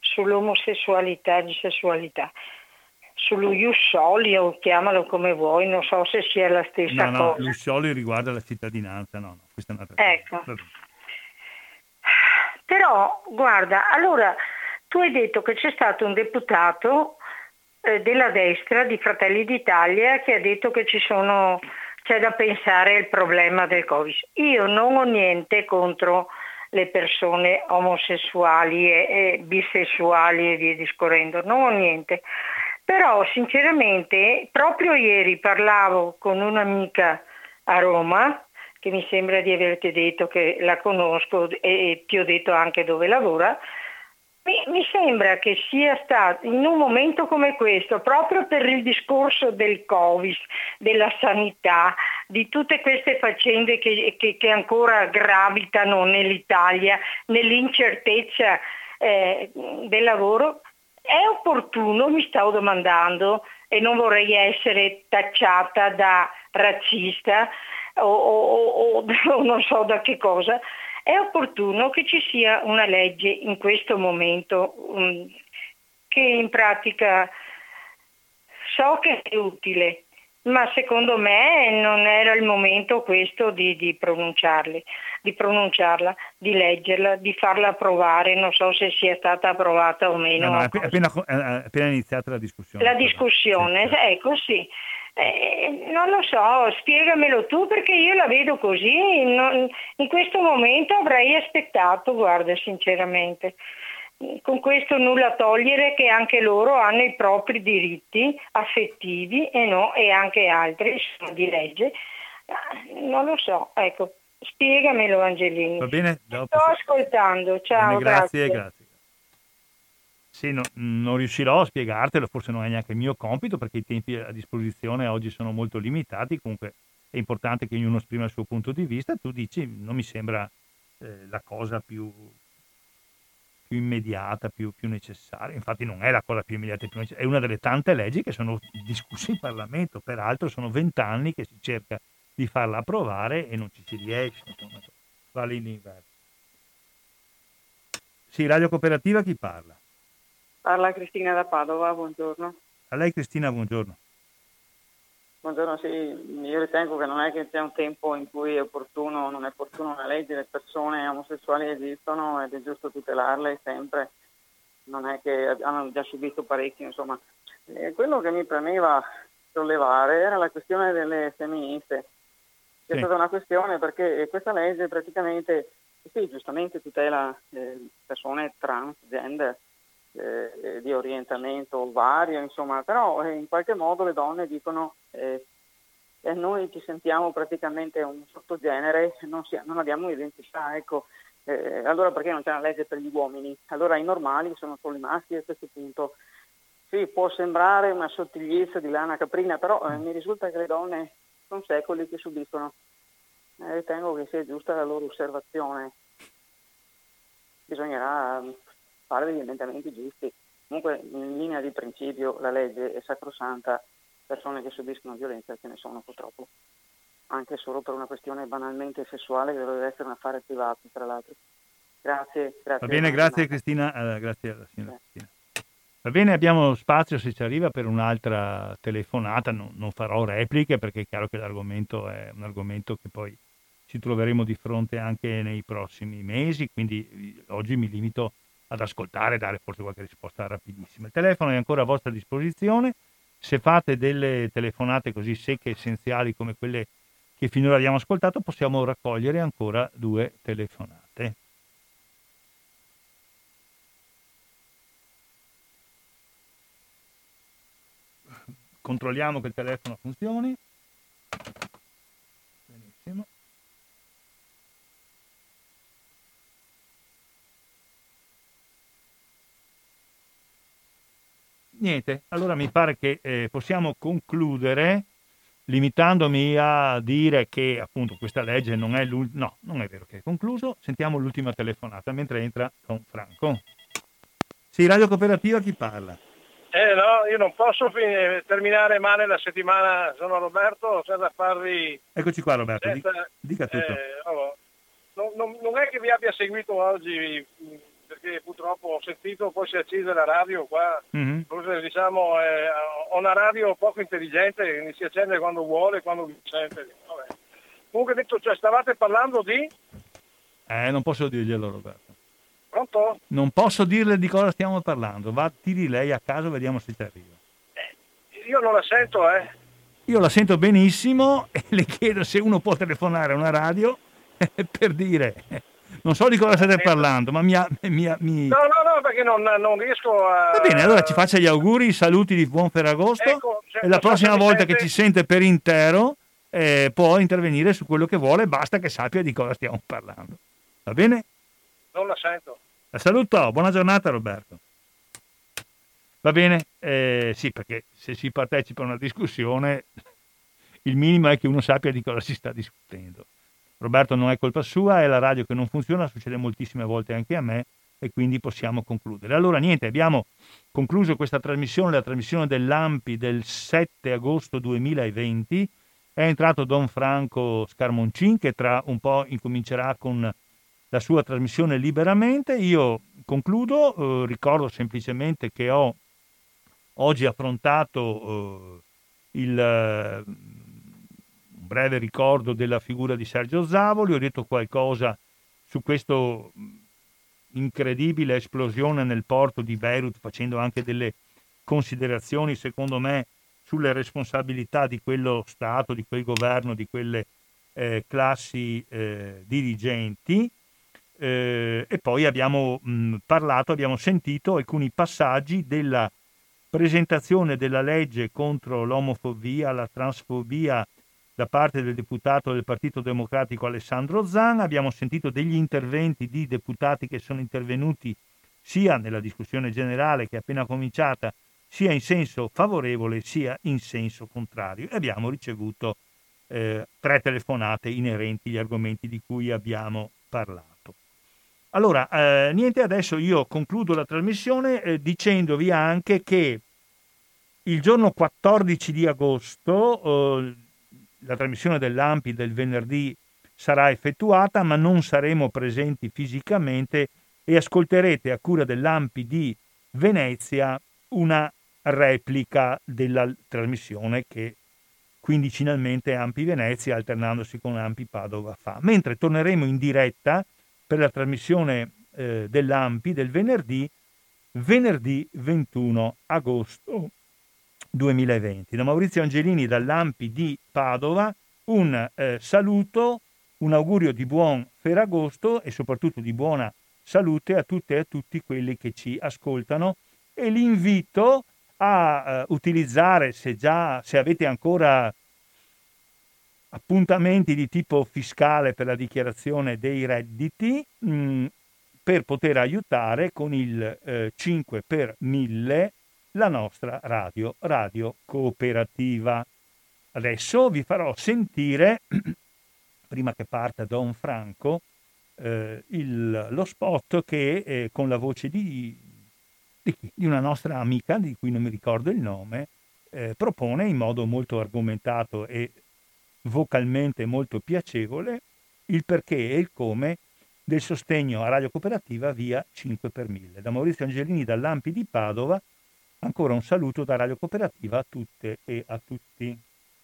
C: sull'omosessualità e sessualità, sullo Iussoli o chiamalo come vuoi, non so se sia la stessa
A: no,
C: no,
A: cosa. Iussoli riguarda la cittadinanza, no, no, questa è un'altra
C: ecco. cosa. Ecco. Però, guarda, allora tu hai detto che c'è stato un deputato eh, della destra di Fratelli d'Italia che ha detto che sono, c'è da pensare al problema del Covid. Io non ho niente contro le persone omosessuali e, e bisessuali e via discorrendo, non ho niente. Però sinceramente proprio ieri parlavo con un'amica a Roma che mi sembra di averti detto che la conosco e ti ho detto anche dove lavora, mi, sembra che sia stato in un momento come questo, proprio per il discorso del Covid, della sanità, di tutte queste faccende che, che, che ancora gravitano nell'Italia, nell'incertezza eh, del lavoro, è opportuno, mi stavo domandando, e non vorrei essere tacciata da razzista o, o, o, o non so da che cosa, è opportuno che ci sia una legge in questo momento um, che in pratica so che è utile, ma secondo me non era il momento questo di, di, di pronunciarla, di leggerla, di farla approvare, non so se sia stata approvata o meno.
A: No, no, appena, appena, iniziata la discussione.
C: La discussione, sì, ecco sì. Eh, non lo so, spiegamelo tu perché io la vedo così, non, in questo momento avrei aspettato, guarda, sinceramente. Con questo nulla togliere che anche loro hanno i propri diritti affettivi e, no, e anche altri di legge. Non lo so, ecco, spiegamelo Angelini.
A: Va bene?
C: Dopo. Sto ascoltando, ciao.
A: Bene, grazie, grazie. grazie. Sì, no, non riuscirò a spiegartelo, forse non è neanche il mio compito perché i tempi a disposizione oggi sono molto limitati, comunque è importante che ognuno esprima il suo punto di vista, tu dici non mi sembra eh, la cosa più, più immediata, più, più, necessaria, infatti non è la cosa più immediata, più è una delle tante leggi che sono discusse in Parlamento, peraltro sono vent'anni che si cerca di farla approvare e non ci si riesce, insomma, vale in inverno. Sì, Radio Cooperativa chi parla?
D: Parla Cristina da Padova, buongiorno.
A: A lei Cristina, buongiorno.
D: Buongiorno, sì, io ritengo che non è che sia un tempo in cui è opportuno o non è opportuno una legge, le persone omosessuali esistono ed è giusto tutelarle sempre, non è che hanno già subito parecchio, insomma. E quello che mi premeva sollevare era la questione delle femministe. Sì. È stata una questione perché questa legge praticamente, sì, giustamente tutela eh, persone transgender, eh, di orientamento vario, insomma, però eh, in qualche modo le donne dicono eh, e noi ci sentiamo praticamente un sottogenere, non, si, non abbiamo un'identità, ecco, eh, allora perché non c'è una legge per gli uomini? Allora i normali sono solo i maschi a questo punto. Sì, può sembrare una sottigliezza di lana caprina, però eh, mi risulta che le donne sono secoli che subiscono. Eh, ritengo che sia giusta la loro osservazione. Bisognerà fare degli emendamenti giusti. Comunque, in linea di principio, la legge è sacrosanta, persone che subiscono violenza ce ne sono purtroppo, anche solo per una questione banalmente sessuale che dovrebbe essere un affare privato, tra l'altro. Grazie, grazie.
A: Va bene, grazie Cristina, uh, grazie alla signora Cristina. Va bene, abbiamo spazio se ci arriva per un'altra telefonata, no, non farò repliche perché è chiaro che l'argomento è un argomento che poi ci troveremo di fronte anche nei prossimi mesi, quindi oggi mi limito a ad ascoltare e dare forse qualche risposta rapidissima. Il telefono è ancora a vostra disposizione. Se fate delle telefonate così secche e essenziali come quelle che finora abbiamo ascoltato, possiamo raccogliere ancora due telefonate. Controlliamo che il telefono funzioni. Benissimo. Niente, allora mi pare che eh, possiamo concludere limitandomi a dire che appunto questa legge non è l'ultima, no, non è vero che è concluso, sentiamo l'ultima telefonata mentre entra Don Franco. Sì, Radio Cooperativa chi parla?
E: Eh no, io non posso finire, terminare male la settimana, sono Roberto, c'è da farvi...
A: Eccoci qua Roberto, senza, dica tutto.
E: Eh, oh, non, non, non, è che vi abbia seguito oggi perché purtroppo ho sentito, poi si è accesa la radio qua, mm-hmm. forse diciamo ho una radio poco intelligente, che si accende quando vuole, quando vi sente. Vabbè. Comunque detto, cioè, stavate parlando di...
A: Eh, non posso dirglielo Roberto.
E: Pronto?
A: Non posso dirle di cosa stiamo parlando, va, tiri lei a caso, vediamo se ci arriva.
E: Eh, io non la sento, eh.
A: Io la sento benissimo e le chiedo se uno può telefonare a una radio per dire non so di cosa state parlando, ma mi, ha, mi, ha, mi...
E: No, no, no, perché non, non, riesco a...
A: Va bene, allora ci faccia gli auguri, i saluti di buon Ferragosto ecco, e la prossima volta che ci sente per intero eh, può intervenire su quello che vuole, basta che sappia di cosa stiamo parlando. Va bene?
E: Non la sento.
A: La saluto, buona giornata Roberto. Va bene? Eh, sì, perché se si partecipa a una discussione il minimo è che uno sappia di cosa si sta discutendo. Roberto non è colpa sua, è la radio che non funziona, succede moltissime volte anche a me e quindi possiamo concludere. Allora niente, abbiamo concluso questa trasmissione, la trasmissione dell'AMPI del 7 agosto 2020. È entrato Don Franco Scarmoncin che tra un po' incomincerà con la sua trasmissione liberamente. Io concludo, eh, ricordo semplicemente che ho oggi affrontato eh, il... Breve ricordo della figura di Sergio Zavoli, ho detto qualcosa su questa incredibile esplosione nel porto di Beirut, facendo anche delle considerazioni, secondo me, sulle responsabilità di quello Stato, di quel governo, di quelle eh, classi eh, dirigenti. Eh, e poi abbiamo mh, parlato, abbiamo sentito alcuni passaggi della presentazione della legge contro l'omofobia, la transfobia da parte del deputato del Partito Democratico Alessandro Zan, abbiamo sentito degli interventi di deputati che sono intervenuti sia nella discussione generale che è appena cominciata, sia in senso favorevole sia in senso contrario e abbiamo ricevuto eh, tre telefonate inerenti agli argomenti di cui abbiamo parlato. Allora, eh, niente, adesso io concludo la trasmissione eh, dicendovi anche che il giorno 14 di agosto eh, la trasmissione dell'AMPI del venerdì sarà effettuata, ma non saremo presenti fisicamente e ascolterete a cura dell'AMPI di Venezia una replica della trasmissione che quindicinalmente Ampi Venezia alternandosi con Ampi Padova fa. Mentre torneremo in diretta per la trasmissione eh, dell'Ampi del venerdì, venerdì 21 agosto 2020. Da Maurizio Angelini dall'Ampi di Padova un eh, saluto, un augurio di buon Ferragosto e soprattutto di buona salute a tutte e a tutti quelli che ci ascoltano e l'invito a uh, utilizzare, se già se avete ancora appuntamenti di tipo fiscale per la dichiarazione dei redditi, mh, mm, per poter aiutare con il eh, 5 per 1000 la nostra radio, radio cooperativa. Adesso vi farò sentire, prima che parta Don Franco, eh, il, lo spot che eh, con la voce di, di, di, una nostra amica, di cui non mi ricordo il nome, eh, propone in modo molto argomentato e vocalmente molto piacevole il perché e il come del sostegno a Radio Cooperativa via 5 per 1000. Da Maurizio Angelini dall'Ampi di Padova, ancora un saluto da Radio Cooperativa a tutte e a tutti.